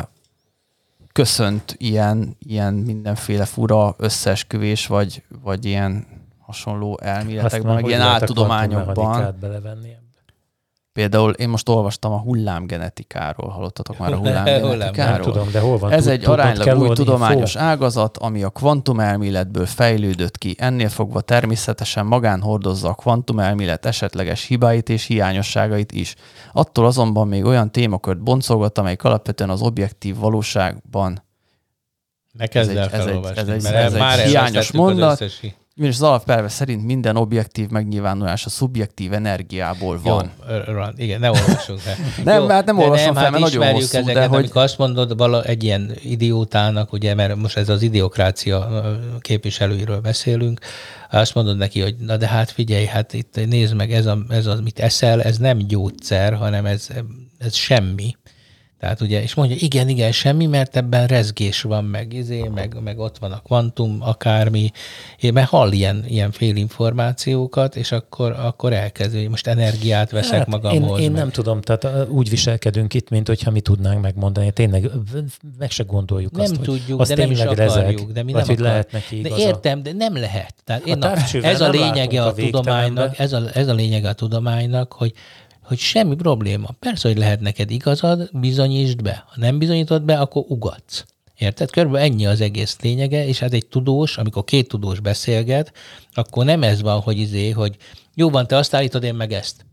köszönt ilyen, ilyen mindenféle fura összeesküvés, vagy, vagy ilyen hasonló elméletekben, meg ilyen áltudományokban. belevenni Például én most olvastam a hullámgenetikáról, hallottatok már a hullámgenetikáról? Nem tudom, de hol van? Ez egy aránylag új tudományos ágazat, ami a kvantumelméletből fejlődött ki. Ennél fogva természetesen magán hordozza a kvantumelmélet esetleges hibáit és hiányosságait is. Attól azonban még olyan témakört boncolgat, amelyik alapvetően az objektív valóságban ne kezd el ez egy, ez egy, ez egy, ez egy hiányos mondat. Az és az alapelve szerint minden objektív megnyilvánulás a szubjektív energiából van. Jó, igen, ne olvassunk fel. nem, Jó, hát nem olvasom nem, fel, mert hát nagyon hosszú, ezeket, de hogy... azt mondod vala, egy ilyen idiótának, ugye, mert most ez az idiokrácia képviselőiről beszélünk, azt mondod neki, hogy na de hát figyelj, hát itt nézd meg, ez, a, ez az, mit eszel, ez nem gyógyszer, hanem ez, ez semmi. Tehát ugye, és mondja, igen, igen, semmi, mert ebben rezgés van, meg izé, meg, meg ott van a kvantum, akármi, én mert hall ilyen, ilyen félinformációkat, és akkor, akkor elkezd, hogy most energiát veszek hát magamhoz. Én, én nem tudom, tehát úgy viselkedünk itt, mint hogyha mi tudnánk megmondani. Tényleg meg se gondoljuk nem azt, tudjuk, hogy de nem is akarjuk, rezeg, de mi vagy, nem hogy lehet neki De értem, de nem lehet. Tehát én a, ez a lényege a, a tudománynak, ez a, ez a lényege a tudománynak, hogy hogy semmi probléma. Persze, hogy lehet neked igazad, bizonyítsd be. Ha nem bizonyítod be, akkor ugatsz. Érted? Körülbelül ennyi az egész lényege, és hát egy tudós, amikor két tudós beszélget, akkor nem ez van, hogy izé, hogy jó van, te azt állítod, én meg ezt.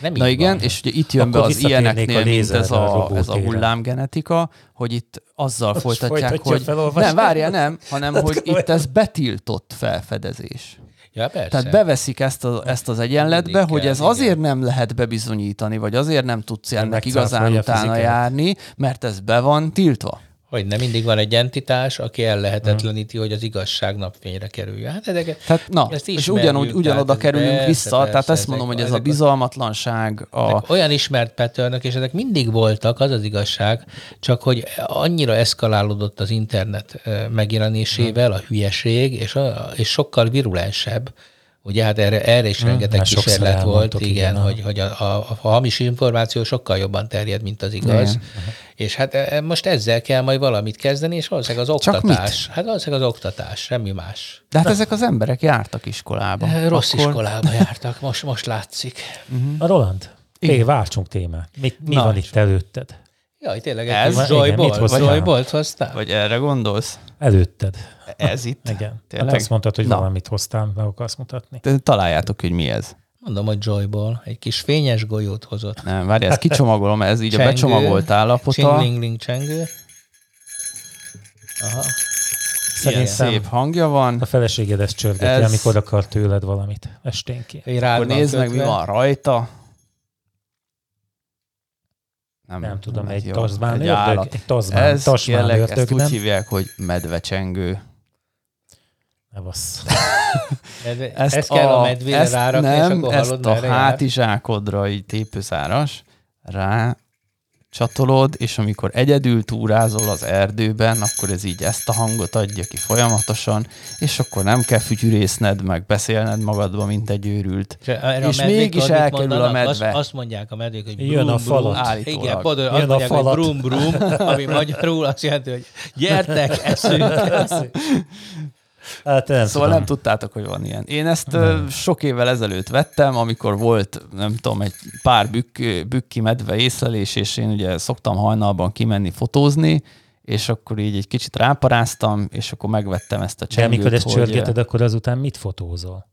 Nem Na igen, van. és ugye itt jön Akkor be az ilyeneknél, a mint ez a, a ez a hullámgenetika, hogy itt azzal Most folytatják, hogy nem, várjál, nem, hanem hát hogy itt ez betiltott felfedezés. Ja, persze. Tehát beveszik ezt, a, ezt az egyenletbe, Mindig hogy kell, ez igen. azért nem lehet bebizonyítani, vagy azért nem tudsz ennek igazán utána járni, mert ez be van tiltva. Hogy nem mindig van egy entitás, aki ellehetetleníti, hmm. hogy az igazság napfényre kerüljön. Hát ezeket, tehát, na, ezt és ugyanúgy, ugyanoda kerülünk persze, vissza, persze, tehát ezt mondom, hogy ez a bizalmatlanság. A... Olyan ismert patternök, és ezek mindig voltak, az az igazság, csak hogy annyira eszkalálódott az internet megjelenésével a hülyeség, és, a, és sokkal virulensebb, Ugye hát erre, erre is hmm, rengeteg hmm, kísérlet volt, igen, igen hogy, hogy a, a, a hamis információ sokkal jobban terjed, mint az igaz. Igen. És hát e, most ezzel kell majd valamit kezdeni, és valószínűleg az oktatás. Hát valószínűleg az oktatás, semmi más. De hát Na. ezek az emberek jártak iskolába. E, rossz Akkor... iskolába jártak, most, most látszik. Uh-huh. A Roland, igen. váltsunk témát. Mi, mi van itt előtted? Jaj, tényleg ez Joybolt, vagy Joybolt hoztál? Vagy erre gondolsz? Előtted. Ez itt? Igen. Tényleg? Azt mondtad, hogy Na. valamit hoztál, meg akarsz mutatni. Te találjátok, hogy mi ez. Mondom, hogy Joyból. Egy kis fényes golyót hozott. Nem, várj, ezt kicsomagolom, ez így csengő, a becsomagolt állapota. Csingling, csengő. Aha. Szerintem szép hangja van. A feleséged ezt csörgeti, ez... amikor akar tőled valamit esténként. Akkor nézd meg, mi van rajta. Nem, nem tudom, egy jó, tazmán egy ördög, egy tazmán, Ez tasmán kérlek, ördög, ezt nem? úgy hívják, hogy medvecsengő. Ne bassz. Ezt, ezt kell a, a medvére ezt rárakni, nem, és akkor ezt a hátizsákodra így tépőszáras rá csatolod, és amikor egyedül túrázol az erdőben, akkor ez így ezt a hangot adja ki folyamatosan, és akkor nem kell fütyűrészned, meg beszélned magadba, mint egy őrült. És, és mégis elkerül a medve. Azt, azt mondják a medvék, hogy brum, Jön a falat. Igen, Jön azt mondják, a falat. hogy brum, brum, ami magyarul azt jelenti, hogy gyertek, eszünk. Hát nem szóval tudom. nem tudtátok, hogy van ilyen. Én ezt nem. sok évvel ezelőtt vettem, amikor volt, nem tudom, egy pár bükk, bükki medve észlelés, és én ugye szoktam hajnalban kimenni fotózni, és akkor így egy kicsit ráparáztam, és akkor megvettem ezt a csengőt. De amikor ezt hogy... csörgeted, akkor azután mit fotózol?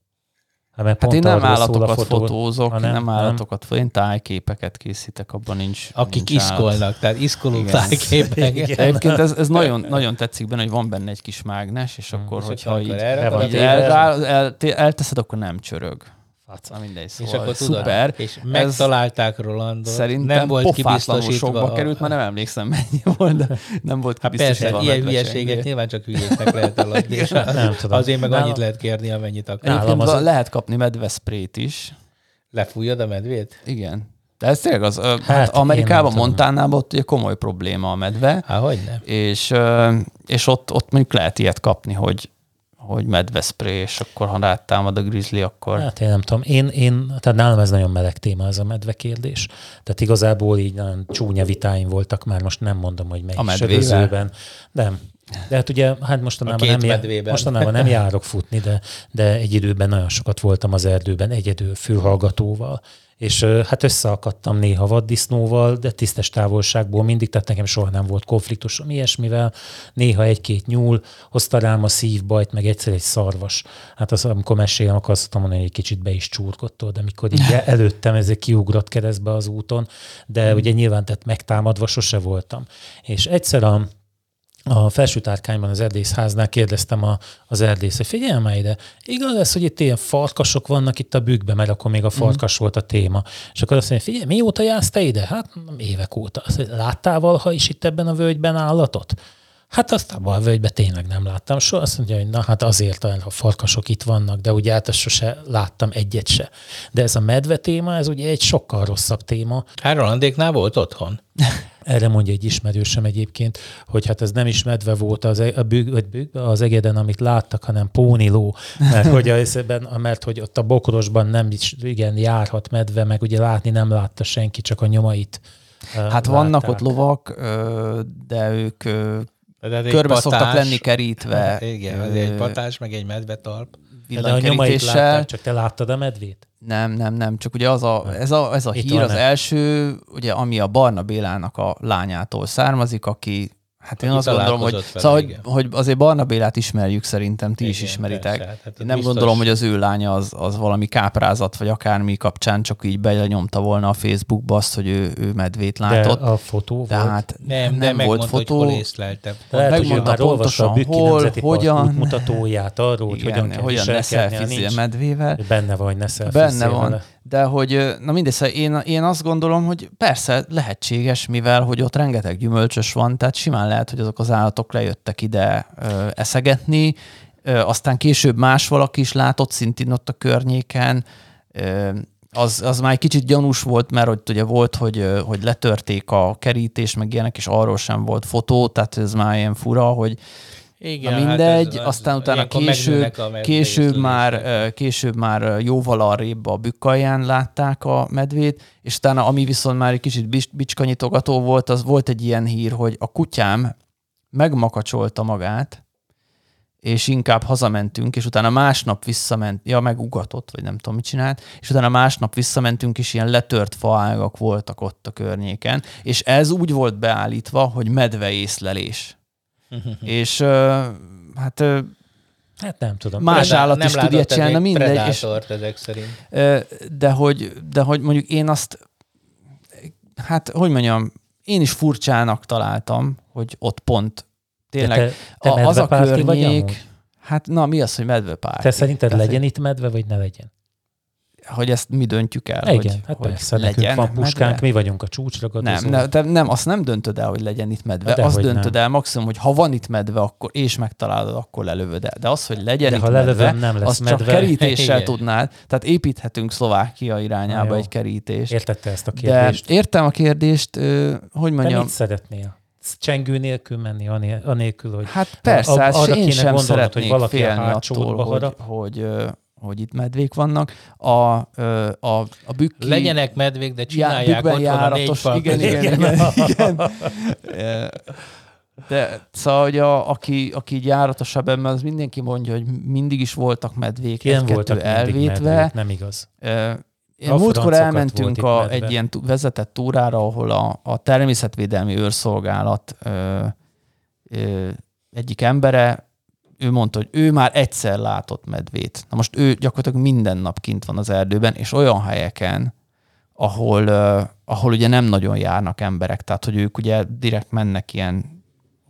Hát, hát én nem állatokat fotó, fotózok, hanem, nem állatokat, nem. én tájképeket készítek, abban nincs Akik nincs iszkolnak, állat. tehát iszkoló tájképek. Egyébként ez, ez nagyon, nagyon tetszik benne, hogy van benne egy kis mágnes, és hmm. akkor, hogyha így, így el, el, el, elteszed, akkor nem csörög. Faca, mindegy, szóval és akkor szuper. Tudod, és megtalálták Rolandot. Szerintem nem volt kibiztosítva. sokba került, már nem emlékszem mennyi volt, de nem volt hát persze, ilyen hülyeséget nyilván csak hülyéknek lehet eladni, és nem tudom. azért meg annyit lehet kérni, amennyit akar. Az... lehet kapni medvesprét is. Lefújod a medvét? Igen. De ez tényleg az, hát, hát Amerikában, Montánában ott ugye komoly probléma a medve. Há, hogy nem. És, és ott, ott mondjuk lehet ilyet kapni, hogy hogy medveszpré, és akkor ha rátámad a grizzly, akkor... Hát én nem tudom. Én, én, tehát nálam ez nagyon meleg téma, ez a medve kérdés. Tehát igazából így nagyon csúnya vitáim voltak, már most nem mondom, hogy melyik sörözőben. Nem. De hát ugye, hát mostanában, nem, jár, mostanában nem járok futni, de, de egy időben nagyon sokat voltam az erdőben, egyedül fülhallgatóval, és hát összeakadtam néha vaddisznóval, de tisztes távolságból mindig, tehát nekem soha nem volt konfliktusom ilyesmivel. Néha egy-két nyúl hozta rám a szívbajt, meg egyszer egy szarvas. Hát az, amikor mesélem, akkor azt mondani, hogy egy kicsit be is csúrgott de amikor így előttem ez egy kiugrott keresztbe az úton, de mm. ugye nyilván tehát megtámadva sose voltam. És egyszer a a felső tárkányban az erdészháznál kérdeztem a, az erdész, hogy figyelj már ide, igaz ez, hogy itt ilyen farkasok vannak itt a bükkben, mert akkor még a farkas mm. volt a téma. És akkor azt mondja, figyelj, mióta jársz te ide? Hát évek óta. Azt mondja, láttál valaha is itt ebben a völgyben állatot? Hát azt abban a völgyben tényleg nem láttam soha. Azt mondja, hogy na hát azért a farkasok itt vannak, de ugye hát sose láttam egyet se. De ez a medve téma, ez ugye egy sokkal rosszabb téma. Hát Rolandéknál volt otthon. Erre mondja egy ismerősem egyébként, hogy hát ez nem is medve volt az, e- a büg, vagy büg, az egeden, amit láttak, hanem póniló, mert hogy, a, mert hogy ott a bokrosban nem is igen járhat medve, meg ugye látni nem látta senki, csak a nyomait. Hát látták. vannak ott lovak, de ők de körbe patás, szoktak lenni kerítve. Igen, ez egy patás, meg egy medvetalp. De a nyomait látták, csak te láttad a medvét? Nem, nem, nem, csak ugye az a, ez a, ez a hír, az első, ugye, ami a Barna Bélának a lányától származik, aki Hát én azt gondolom, hogy, vele, szóval, hogy, hogy azért Barna Bélát ismerjük szerintem, ti igen, is ismeritek. Persze, hát én nem biztos... gondolom, hogy az ő lánya az, az valami káprázat, vagy akármi kapcsán csak így belenyomta volna a Facebookba azt, hogy ő, ő medvét látott. De a fotó de volt? Hát nem, nem, nem volt fotó. Hogy hol. Lehet, megmondta hogy pontosan, a hol, hogyan. mutatóját arról, hogy hogyan kell hogyan ne a medvével. Benne van, ne Benne van. De hogy, na mindegy, szóval én, én azt gondolom, hogy persze lehetséges, mivel hogy ott rengeteg gyümölcsös van, tehát simán lehet, hogy azok az állatok lejöttek ide ö, eszegetni, ö, aztán később más valaki is látott szintén ott a környéken, ö, az, az már egy kicsit gyanús volt, mert hogy ugye volt, hogy, hogy letörték a kerítés, meg ilyenek, és arról sem volt fotó, tehát ez már ilyen fura, hogy igen, Na mindegy, hát ez, aztán az, utána később, később, már, később már jóval arrébb a bükkalján látták a medvét, és utána ami viszont már egy kicsit bicskanyitogató volt, az volt egy ilyen hír, hogy a kutyám megmakacsolta magát, és inkább hazamentünk, és utána másnap visszament, ja, megugatott, vagy nem tudom, mit csinált, és utána másnap visszamentünk, és ilyen letört faágak voltak ott a környéken, és ez úgy volt beállítva, hogy medveészlelés. és hát Hát nem tudom. Más Preda- állat nem is tud ilyet csinálni, mindegy. És, ezek szerint. De hogy, de hogy mondjuk én azt, hát hogy mondjam, én is furcsának találtam, hogy ott pont tényleg te, te a, az a környék, hát na mi az, hogy medvepárt? Te szerinted Tehát, legyen itt medve, vagy ne legyen? Hogy ezt mi döntjük el. Igen, hogy, hát hogy persze, legyen van puskánk, medve. mi vagyunk a csúcsragadozók. Nem, nem, nem, azt nem döntöd el, hogy legyen itt medve. De azt döntöd nem. el maximum, hogy ha van itt medve, akkor és megtalálod, akkor lelövöd el. De az, hogy legyen De itt ha medve, nem lesz azt medve. csak kerítéssel tudnád. Tehát építhetünk Szlovákia irányába egy kerítést. Értette ezt a kérdést? De értem a kérdést, hogy mondjam. Te mit szeretnél? csengő nélkül menni, anélkül, hogy Hát persze, a, hát arra én sem szeretnék hogy valaki félni attól, hogy, hogy, hogy itt medvék vannak. A, a, a bükki... Legyenek medvék, de csinálják já, ott járatos, van a igen, igen, igen, igen, igen. De szóval, hogy a, aki, aki így járatosabb ember, az mindenki mondja, hogy mindig is voltak medvék, Igen, voltak elvétve. Medvék, nem igaz. Én múltkor elmentünk a, egy ilyen vezetett túrára, ahol a, a természetvédelmi őrszolgálat ö, ö, egyik embere, ő mondta, hogy ő már egyszer látott medvét. Na most ő gyakorlatilag minden nap kint van az erdőben, és olyan helyeken, ahol, uh, ahol ugye nem nagyon járnak emberek, tehát hogy ők ugye direkt mennek ilyen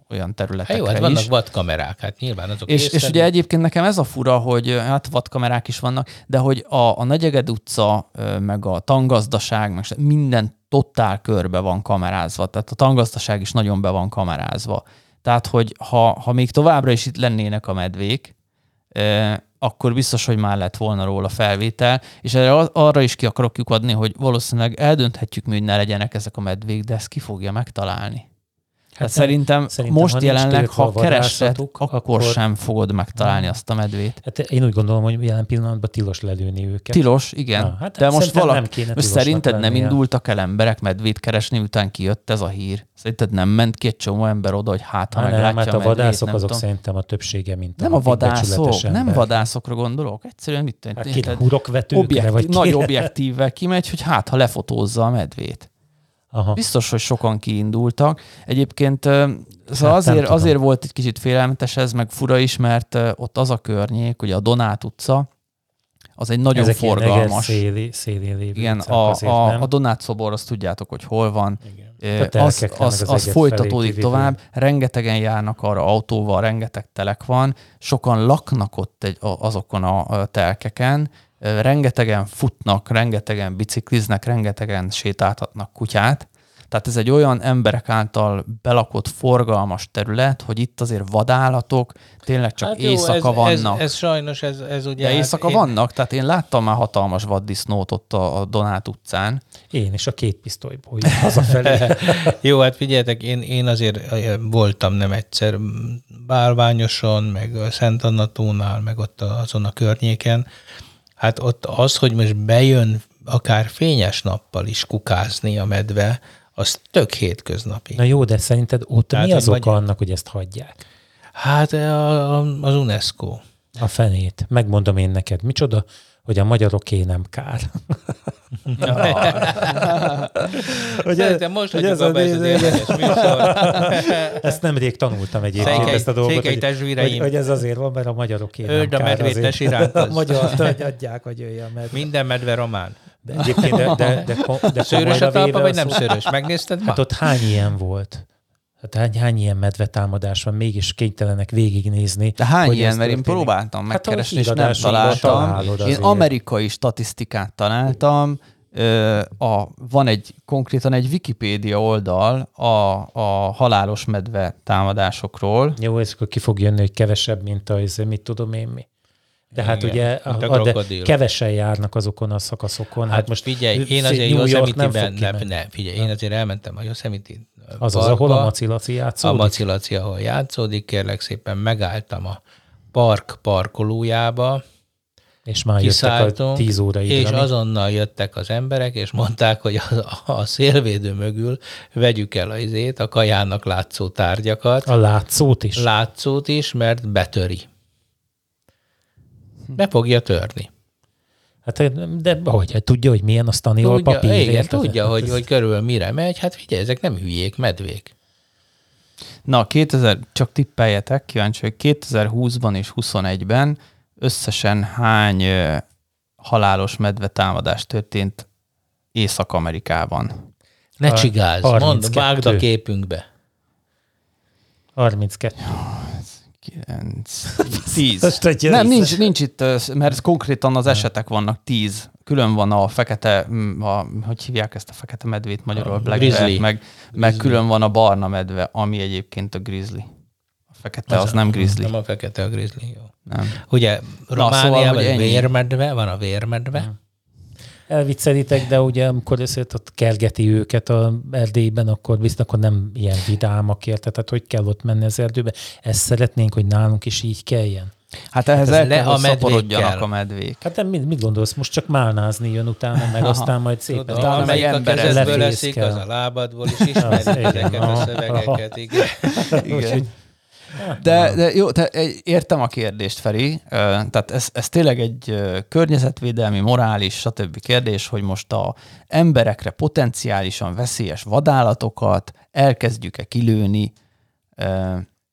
olyan területekre hát jó, hát vannak vadkamerák, hát nyilván azok és, és ugye egyébként nekem ez a fura, hogy hát vadkamerák is vannak, de hogy a, a Nagyeged utca, meg a tangazdaság, meg minden totál körbe van kamerázva, tehát a tangazdaság is nagyon be van kamerázva. Tehát, hogy ha, ha még továbbra is itt lennének a medvék, akkor biztos, hogy már lett volna róla felvétel, és erre arra is ki akarok adni, hogy valószínűleg eldönthetjük mi, hogy ne legyenek ezek a medvék, de ezt ki fogja megtalálni. Hát szerintem, szerintem most ha jelenleg, ha keresed, akkor, akkor sem fogod megtalálni nem. azt a medvét. Hát én úgy gondolom, hogy jelen pillanatban tilos lelőni őket. Tilos, igen. Na, hát De most valaki, nem kéne most szerinted lennie. nem indultak el emberek medvét keresni, után kijött ez a hír? Szerinted nem ment egy csomó ember oda, hogy hát, ha meglátja nem, hát a, medvét, vadászok nem azok tudom. szerintem a többsége, mint Nem a, a vadászok, nem vadászokra gondolok. Egyszerűen mit tenni? Hát hurokvetőkre, vagy Nagy objektívvel kimegy, hogy hát, ha lefotózza a medvét. Aha. Biztos, hogy sokan kiindultak. Egyébként szóval hát azért, azért volt egy kicsit félelmetes ez, meg fura is, mert ott az a környék, ugye a Donát utca, az egy nagyon Ezek forgalmas. Széli, lévő Igen, a, azért, a, a Donát szobor, azt tudjátok, hogy hol van. Igen. Az, az, az, az folytatódik tovább, rengetegen járnak arra autóval, rengeteg telek van, sokan laknak ott egy, azokon a telkeken, rengetegen futnak, rengetegen bicikliznek, rengetegen sétáltatnak kutyát. Tehát ez egy olyan emberek által belakott forgalmas terület, hogy itt azért vadállatok tényleg csak hát jó, éjszaka ez, vannak. Ez, ez sajnos, ez, ez ugye... De hát éjszaka én... vannak, tehát én láttam már hatalmas vaddisznót ott a, a Donát utcán. Én is a két pisztolyból hazafelé. jó, hát figyeljetek, én, én azért voltam nem egyszer Bálványoson, meg Szent Annatónál, meg ott azon a környéken, Hát ott az, hogy most bejön akár fényes nappal is kukázni a medve, az tök hétköznapi. Na jó, de szerinted ott Tehát, mi az oka vagy... annak, hogy ezt hagyják? Hát a, a, az UNESCO. A fenét. Megmondom én neked. Micsoda? Hogy a magyaroké nem kár. hogy Szerintem most hogy ez a ez az. Ezt nemrég tanultam egyébként, Székely, ezt a dolgot, hogy, hogy, hogy, ez azért van, mert a magyaroké nem Öld a medvétes iránt. A magyar adják, hogy jöjjön medve. Minden medve román. De egyébként, de, de, de, de szőrös a talpa, vagy nem szőrös? Megnézted Hát ott hány ilyen volt? Hát hány, hány ilyen medvetámadás van, mégis kénytelenek végignézni. De hány ilyen, mert én próbáltam hát megkeresni, és nem találtam. Én amerikai statisztikát találtam, a, van egy konkrétan egy Wikipédia oldal a, a halálos medve támadásokról. Jó, ez akkor ki fog jönni, hogy kevesebb, mint a, mit tudom én mi. De hát Igen, ugye a, a, de kevesen járnak azokon a szakaszokon. Hát, hát most figyelj, én azért Yosemite-ben, nem, nem, nem, figyelj, én azért elmentem a Yosemite az az, ahol a macilaci játszódik? A macilaci, ahol játszódik, kérlek szépen megálltam a park parkolójába, és már jöttek a tíz óra És amíg... azonnal jöttek az emberek, és mondták, hogy a, a szélvédő mögül vegyük el a izét, a kajának látszó tárgyakat. A látszót is? Látszót is, mert betöri. Be fogja törni. Hát, de hogy hát tudja, hogy milyen a staniol papír? Igen, érted? tudja, hogy, hogy körül mire megy. Hát figyelj, ezek nem hülyék, medvék. Na, 2000, csak tippeljetek, kíváncsi, hogy 2020-ban és 21-ben összesen hány halálos medve támadás történt Észak-Amerikában? Ne csigázz, mondd, vágd a képünkbe. 32. 9, 10. Nem, nincs, nincs itt, mert konkrétan az esetek vannak 10 külön van a fekete, a, hogy hívják ezt a fekete medvét magyarul? A Black grizzly. Bear, meg, meg külön van a barna medve, ami egyébként a grizzly. A fekete az, az nem grizzly. Nem a fekete a grizzly, jó. Nem. Ugye Romániában szóval, vérmedve, van a vérmedve. Nem elviccelitek, de ugye amikor ott kergeti őket a erdélyben, akkor biztos akkor nem ilyen vidámak érte, tehát hogy kell ott menni az erdőbe. Ezt szeretnénk, hogy nálunk is így kelljen. Hát ehhez hát el kell, hogy szaporodjanak a medvék. Hát nem, mit, mit gondolsz? Most csak málnázni jön utána, meg Aha. aztán majd szépen. Tudom, utána meg a kezedből leszik, az a lábadból is ismeri ezeket a szövegeket. Igen. igen. De, de jó, te, értem a kérdést, Feri. Tehát ez, ez tényleg egy környezetvédelmi, morális, stb. kérdés, hogy most a emberekre potenciálisan veszélyes vadállatokat elkezdjük-e kilőni,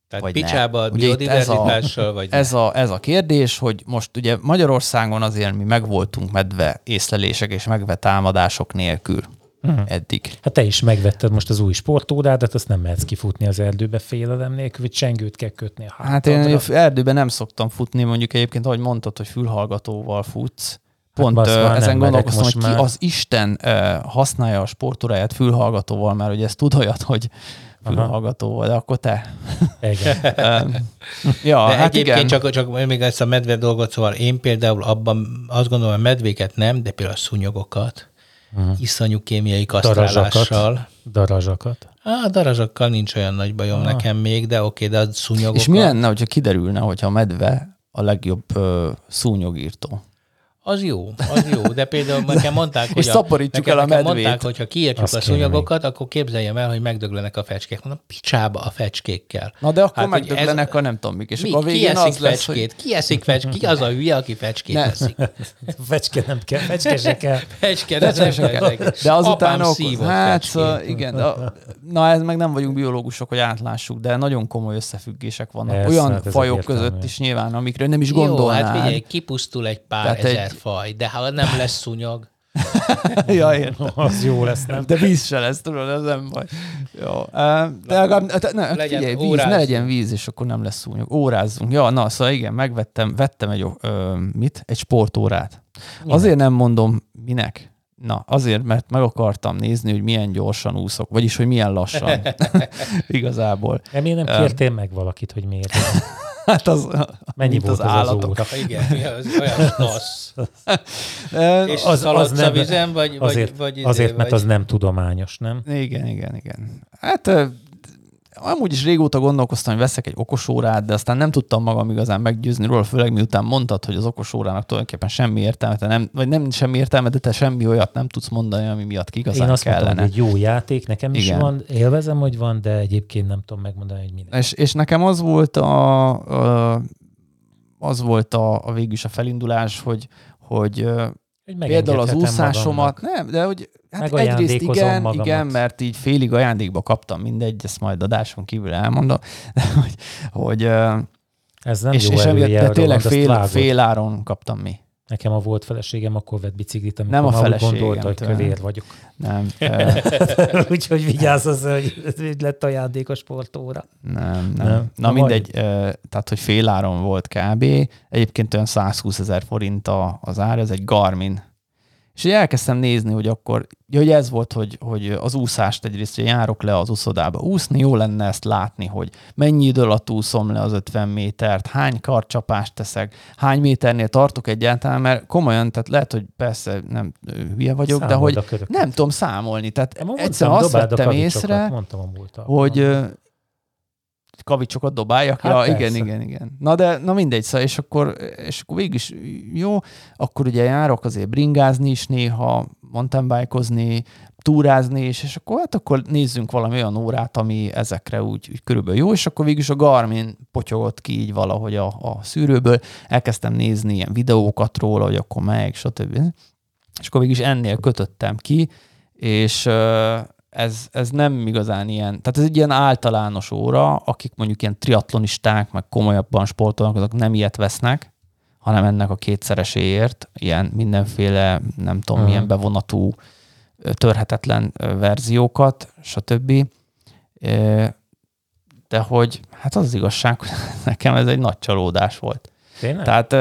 tehát vagy picsába a biodiverzitással, vagy ez a, ez a kérdés, hogy most ugye Magyarországon azért mi megvoltunk medve észlelések és megve támadások nélkül uh-huh. eddig. Hát te is megvetted most az új sportórádat, azt nem mehetsz kifutni az erdőbe félelem nélkül, hogy csengőt kell kötni a hátadra. Hát én erdőben nem szoktam futni, mondjuk egyébként, ahogy mondtad, hogy fülhallgatóval futsz, hát Pont hát uh, ezen gondolkoztam, hogy ki már... az Isten uh, használja a sportóráját fülhallgatóval, mert ugye ezt tud olyat, hogy fülhallgatóval, de akkor te. Igen. ja, de hát egyébként igen. Csak, csak még ezt a medve dolgot, szóval én például abban azt gondolom, hogy medvéket nem, de például a szúnyogokat, uh-huh. iszonyú kémiai kasztrálással. Darazsakat. Á, darazsakkal nincs olyan nagy bajom ah. nekem még, de oké, de a szúnyogokat. És mi lenne, hogyha kiderülne, hogyha a medve a legjobb uh, szúnyogírtó? Az jó, az jó, de például nekem mondták, hogy, és szaporítsuk el a medvét. mondták, hogy ha kiértjük Azt a szúnyogokat, akkor képzeljem el, hogy megdöglenek a fecskék. Mondom, picsába a fecskékkel. Na de akkor hát, megdöglenek ez, a nem tudom mik, és mi, akkor a végén ki eszik az fecskét? Lesz, hogy... Ki eszik fecskét? Ki az a hülye, aki fecskét ne. eszik? Fecske nem kell, fecske se kell. Fecske, de, nem kell. de azután akkor, hát szóval, igen, de, na ez meg nem vagyunk biológusok, hogy átlássuk, de nagyon komoly összefüggések vannak. Olyan fajok között is nyilván, amikre nem is gondolnál. Jó, hát figyelj, kipusztul egy pár ezer faj, de ha nem lesz szúnyog. ja, értem. Az jó lesz, nem? De víz se lesz, tudod, ez nem baj. Jó. De legalább, ne, legyen, figyelj, víz, ne legyen víz, és akkor nem lesz szúnyog. Órázzunk. Ja, na, szóval igen, megvettem, vettem egy, ö, mit? Egy sportórát. Igen. Azért nem mondom, minek. Na, azért, mert meg akartam nézni, hogy milyen gyorsan úszok, vagyis, hogy milyen lassan. Igazából. De miért nem kértél meg valakit, hogy miért? Hát az, Mennyi volt az, az állatok? Az Igen, az olyan rossz. És az, az nem, vizem, vagy, azért, vagy, vagy azért, vagy... mert az nem tudományos, nem? Igen, igen, igen. Hát amúgy is régóta gondolkoztam, hogy veszek egy okosórát, de aztán nem tudtam magam igazán meggyőzni róla, főleg miután mondtad, hogy az okosórának tulajdonképpen semmi értelme, te nem, vagy nem semmi értelme, de te semmi olyat nem tudsz mondani, ami miatt igazán Én azt kellene. Mondtam, hogy egy jó játék, nekem is Igen. van, élvezem, hogy van, de egyébként nem tudom megmondani, hogy minek. És, és nekem az volt a, a az volt a, a végül is a felindulás, hogy hogy például az úszásomat, magamnak. nem, de hogy hát egyrészt igen, magamat. igen, mert így félig ajándékba kaptam mindegy, ezt majd adáson kívül elmondom, de hogy, hogy ez nem és, jó és emiatt tényleg fél, fél áron kaptam mi. Nekem a volt feleségem akkor vett biciklit, amikor nem a feleségem, gondolta, hogy kövér vagyok. Nem. Úgyhogy vigyázz az, hogy lett ajándékos sportóra. Nem, nem. nem. Na, Na mindegy, tehát hogy fél áron volt kb. Egyébként olyan 120 ezer forint az ár, ez egy Garmin és így elkezdtem nézni, hogy akkor, hogy ez volt, hogy, hogy az úszást egyrészt, hogy járok le az úszodába úszni, jó lenne ezt látni, hogy mennyi idő alatt úszom le az 50 métert, hány karcsapást teszek, hány méternél tartok egyáltalán, mert komolyan, tehát lehet, hogy persze nem hülye vagyok, Számold de hogy nem tudom számolni. Tehát egyszerűen azt vettem észre, mondtam a múlta. hogy kavicsokat dobáljak. Hát ja, persze. igen, igen, igen. Na de, na mindegy, szóval, és akkor, és akkor végig is jó, akkor ugye járok azért bringázni is néha, mountainbikeozni, túrázni is, és akkor hát akkor nézzünk valami olyan órát, ami ezekre úgy, úgy körülbelül jó, és akkor végül is a Garmin potyogott ki így valahogy a, a szűrőből, elkezdtem nézni ilyen videókat róla, hogy akkor meg, stb. És akkor végül is ennél kötöttem ki, és ez, ez nem igazán ilyen, tehát ez egy ilyen általános óra, akik mondjuk ilyen triatlonisták, meg komolyabban sportolnak, azok nem ilyet vesznek, hanem ennek a kétszereséért, ilyen mindenféle, nem tudom, uh-huh. milyen bevonatú, törhetetlen verziókat, stb. De hogy, hát az, az igazság, hogy nekem ez egy nagy csalódás volt. Tényleg? Tehát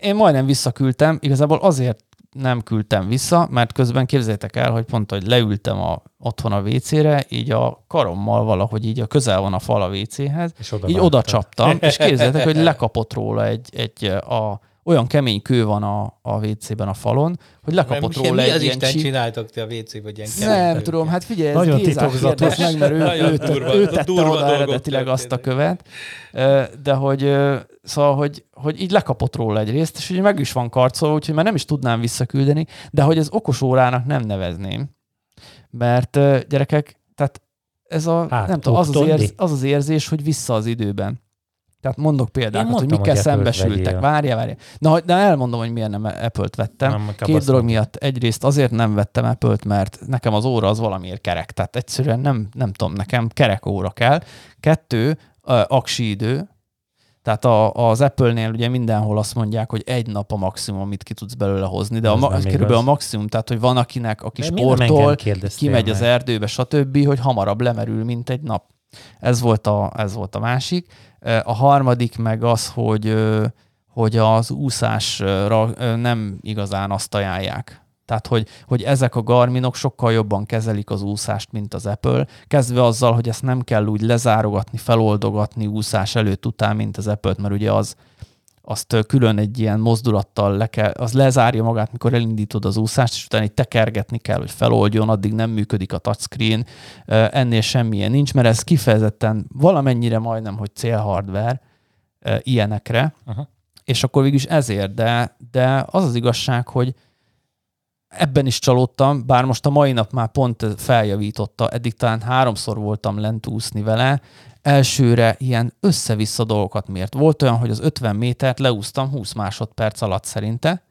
én majdnem visszaküldtem, igazából azért nem küldtem vissza, mert közben képzeljétek el, hogy pont, hogy leültem a, otthon a WC-re, így a karommal valahogy így a közel van a fal a WC-hez, és oda így oda csaptam, és képzeljétek, hogy lekapott róla egy, egy a, olyan kemény kő van a, a WC-ben a falon, hogy lekapott nem, róla mi egy az ilyen Isten csí... csináltok ti a WC-ben ilyen Nem kemény tudom, hát figyelj, ez Nagyon titokzatos. meg, mert ő, ő, durva, ő tette durva oda eredetileg azt a követ, de hogy szóval, hogy, hogy így lekapott róla egy részt, és ugye meg is van karcolva, úgyhogy már nem is tudnám visszaküldeni, de hogy ez okos órának nem nevezném, mert gyerekek, tehát ez a, hát, nem tudom, az az, érz, az az érzés, hogy vissza az időben. Tehát mondok példákat, mondtam, hogy mikkel hogy szembesültek. Várja, várja. Na, de elmondom, hogy miért nem Apple-t vettem. Nem, Két dolog miatt. Egyrészt azért nem vettem Apple-t, mert nekem az óra az valamiért kerek. Tehát egyszerűen nem, nem tudom, nekem kerek óra kell. Kettő, aksi idő, tehát a, az Apple-nél ugye mindenhol azt mondják, hogy egy nap a maximum, amit ki tudsz belőle hozni, de a, ma, körülbelül a maximum, tehát hogy van akinek, aki de sportol, kimegy meg. az erdőbe, stb., hogy hamarabb lemerül, mint egy nap. Ez volt a, ez volt a másik. A harmadik meg az, hogy, hogy az úszásra nem igazán azt ajánlják. Tehát, hogy, hogy ezek a Garminok sokkal jobban kezelik az úszást, mint az Apple, kezdve azzal, hogy ezt nem kell úgy lezárogatni, feloldogatni úszás előtt után, mint az Apple-t, mert ugye az, azt külön egy ilyen mozdulattal le kell, az lezárja magát, mikor elindítod az úszást, és utána egy tekergetni kell, hogy feloldjon, addig nem működik a touchscreen, ennél semmilyen nincs, mert ez kifejezetten valamennyire majdnem, hogy célhardware ilyenekre, Aha. és akkor végül is ezért, de, de az az igazság, hogy ebben is csalódtam, bár most a mai nap már pont feljavította, eddig talán háromszor voltam lent úszni vele, elsőre ilyen össze-vissza dolgokat mért. Volt olyan, hogy az 50 métert leúztam 20 másodperc alatt szerinte,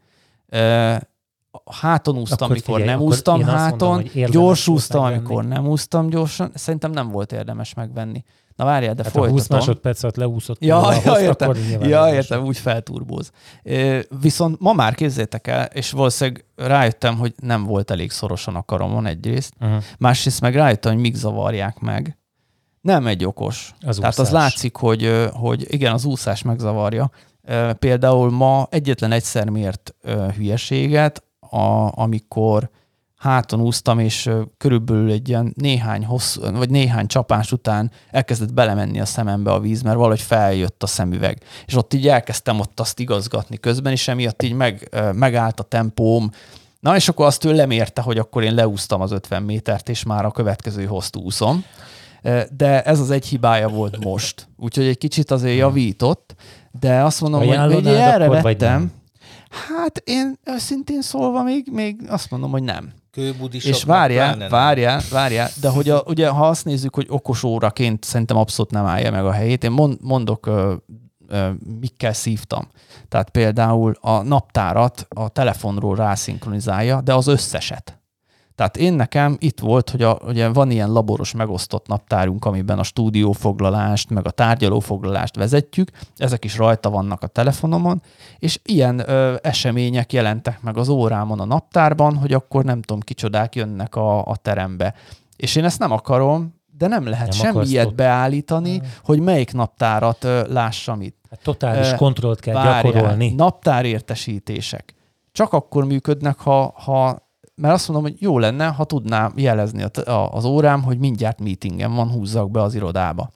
háton úsztam, akkor amikor figyelj, nem úsztam háton, mondom, gyors úsztam, amikor nem úsztam gyorsan. Szerintem nem volt érdemes megvenni. Na várjál, de hát folytatom. 20 másodperc alatt leúszott. Ja, ja, értem, ja, értem, úgy felturbóz. Viszont ma már képzétek el, és valószínűleg rájöttem, hogy nem volt elég szorosan a karomon egyrészt, uh-huh. másrészt meg rájöttem, hogy mik zavarják meg. Nem egy okos. Az Tehát úszás. az látszik, hogy, hogy igen, az úszás megzavarja. Például ma egyetlen egyszer mért hülyeséget, a, amikor háton úsztam, és körülbelül egy ilyen néhány hossz, vagy néhány csapás után elkezdett belemenni a szemembe a víz, mert valahogy feljött a szemüveg. És ott így elkezdtem ott azt igazgatni közben, és emiatt így meg, megállt a tempóm. Na, és akkor azt ő lemérte, hogy akkor én leúztam az 50 métert, és már a következő hozt úszom. De ez az egy hibája volt most. Úgyhogy egy kicsit azért javított, de azt mondom, hogy, hogy erre vettem. Hát én őszintén szólva még, még azt mondom, hogy nem és várjál, várjál, várjál, de hogy a, ugye, ha azt nézzük, hogy okos óraként szerintem abszolút nem állja meg a helyét, én mond, mondok, ö, ö, mikkel szívtam. Tehát például a naptárat a telefonról rászinkronizálja, de az összeset. Tehát én nekem itt volt, hogy a, ugye van ilyen laboros megosztott naptárunk, amiben a stúdiófoglalást, meg a tárgyalófoglalást vezetjük, ezek is rajta vannak a telefonomon, és ilyen ö, események jelentek meg az órámon a naptárban, hogy akkor nem tudom, kicsodák jönnek a, a terembe. És én ezt nem akarom, de nem lehet nem semmi ilyet beállítani, nem. hogy melyik naptárat ö, lássam itt. Hát totális kontrollt kell Várjál, gyakorolni. Naptárértesítések. Csak akkor működnek, ha, ha mert azt mondom, hogy jó lenne, ha tudnám jelezni az órám, hogy mindjárt meetingem van, húzzak be az irodába.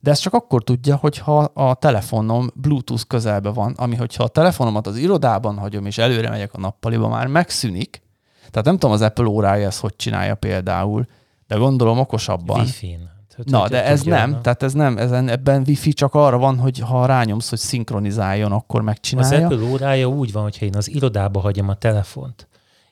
De ezt csak akkor tudja, hogyha a telefonom Bluetooth közelbe van, ami hogyha a telefonomat az irodában hagyom, és előre megyek a nappaliba, már megszűnik. Tehát nem tudom, az Apple órája ezt hogy csinálja például, de gondolom okosabban. Wi-Fi-n. Na, de ez nem, tehát ez nem, ezen, ebben wifi csak arra van, hogy ha rányomsz, hogy szinkronizáljon, akkor megcsinálja. Az Apple órája úgy van, hogyha én az irodába hagyom a telefont,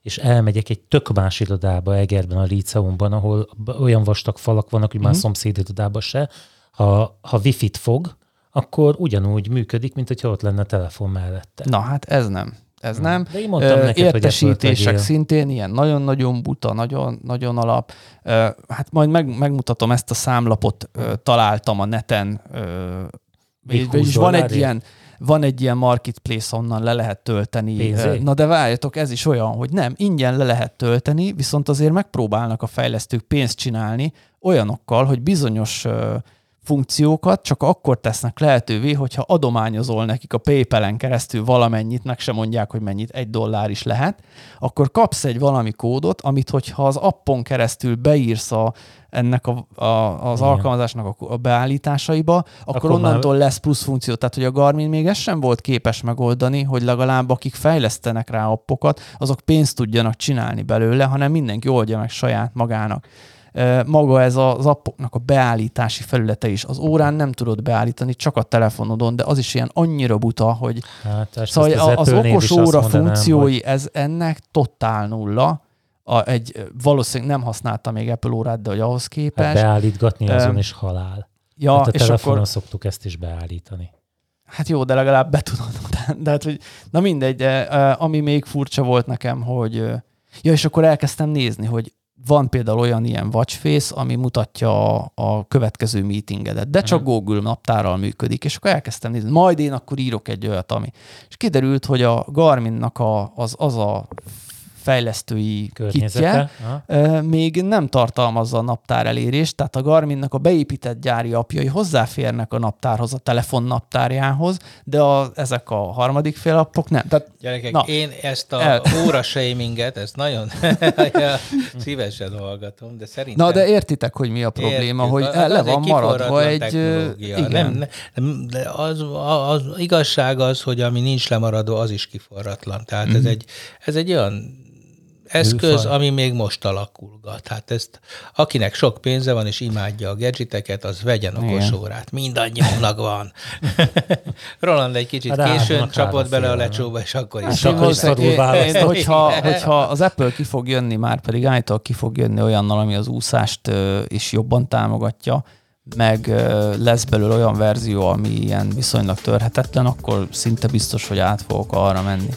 és elmegyek egy tök más irodába Egerben, a Líceumban, ahol olyan vastag falak vannak, hogy uh-huh. már mhm. szomszéd irodába se, ha, ha wifi-t fog, akkor ugyanúgy működik, mint hogyha ott lenne a telefon mellette. Na hát ez nem. Ez hmm. nem. De én mondtam neked, Értesítések hogy szintén ilyen nagyon-nagyon buta, nagyon, nagyon alap. Hát majd meg, megmutatom ezt a számlapot, találtam a neten. És van egy ilyen van egy ilyen marketplace, onnan le lehet tölteni. Pénzé? Na de várjatok, ez is olyan, hogy nem, ingyen le lehet tölteni, viszont azért megpróbálnak a fejlesztők pénzt csinálni olyanokkal, hogy bizonyos funkciókat csak akkor tesznek lehetővé, hogyha adományozol nekik a PayPal-en keresztül valamennyit, meg sem mondják, hogy mennyit, egy dollár is lehet, akkor kapsz egy valami kódot, amit hogyha az appon keresztül beírsz a, ennek a, a, az Igen. alkalmazásnak a, a beállításaiba, akkor, akkor onnantól már... lesz plusz funkció. Tehát, hogy a Garmin még ezt sem volt képes megoldani, hogy legalább akik fejlesztenek rá appokat, azok pénzt tudjanak csinálni belőle, hanem mindenki oldja meg saját magának maga ez az appoknak a beállítási felülete is. Az órán nem tudod beállítani, csak a telefonodon, de az is ilyen annyira buta, hogy hát, szóval az, az okos óra funkciói, hogy... ez ennek totál nulla. A, egy, valószínűleg nem használta még Apple órát, de hogy ahhoz képest. Hát beállítgatni azon um, is halál. Ja, hát a és telefonon akkor, szoktuk ezt is beállítani. Hát jó, de legalább be tudod. De, de hát, hogy, na mindegy, de, ami még furcsa volt nekem, hogy ja, és akkor elkezdtem nézni, hogy van például olyan ilyen watchface, ami mutatja a, a következő meetingedet, de csak uh-huh. Google naptárral működik, és akkor elkezdtem nézni, majd én akkor írok egy olyat, ami. És kiderült, hogy a Garminnak a, az, az a fejlesztői kitje, még nem tartalmazza a naptár elérést, tehát a Garminnak a beépített gyári apjai hozzáférnek a naptárhoz, a telefon naptárjához, de a, ezek a harmadik fél appok nem. Tehát, Gyerekek, na, én ezt a el... óra shaminget, ezt nagyon szívesen hallgatom, de szerintem... Na, de értitek, hogy mi a probléma, Értjük, hogy az le van maradva egy... Igen. Nem, nem, de az, az, igazság az, hogy ami nincs lemaradva, az is kiforratlan. Tehát mm-hmm. ez, mhm. egy, ez egy olyan eszköz, Műfaj. ami még most alakulgat. Hát ezt, akinek sok pénze van és imádja a gadgeteket, az vegyen okos órát. Mindannyiunknak van. Roland egy kicsit hát későn csapott bele a lecsóba, és akkor is. Hát is én, hogyha, hogyha az Apple ki fog jönni, már pedig állítólag ki fog jönni olyannal, ami az úszást is jobban támogatja, meg lesz belőle olyan verzió, ami ilyen viszonylag törhetetlen, akkor szinte biztos, hogy át fogok arra menni.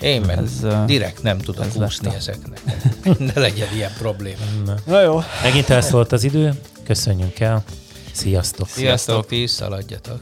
Én meg ez, direkt nem tudok ez úszni lett. ezeknek. Ne legyen ilyen probléma. Na jó. Megint elszólt az idő, köszönjünk el. Sziasztok! Sziasztok, Sziasztok. ti is szaladjatok!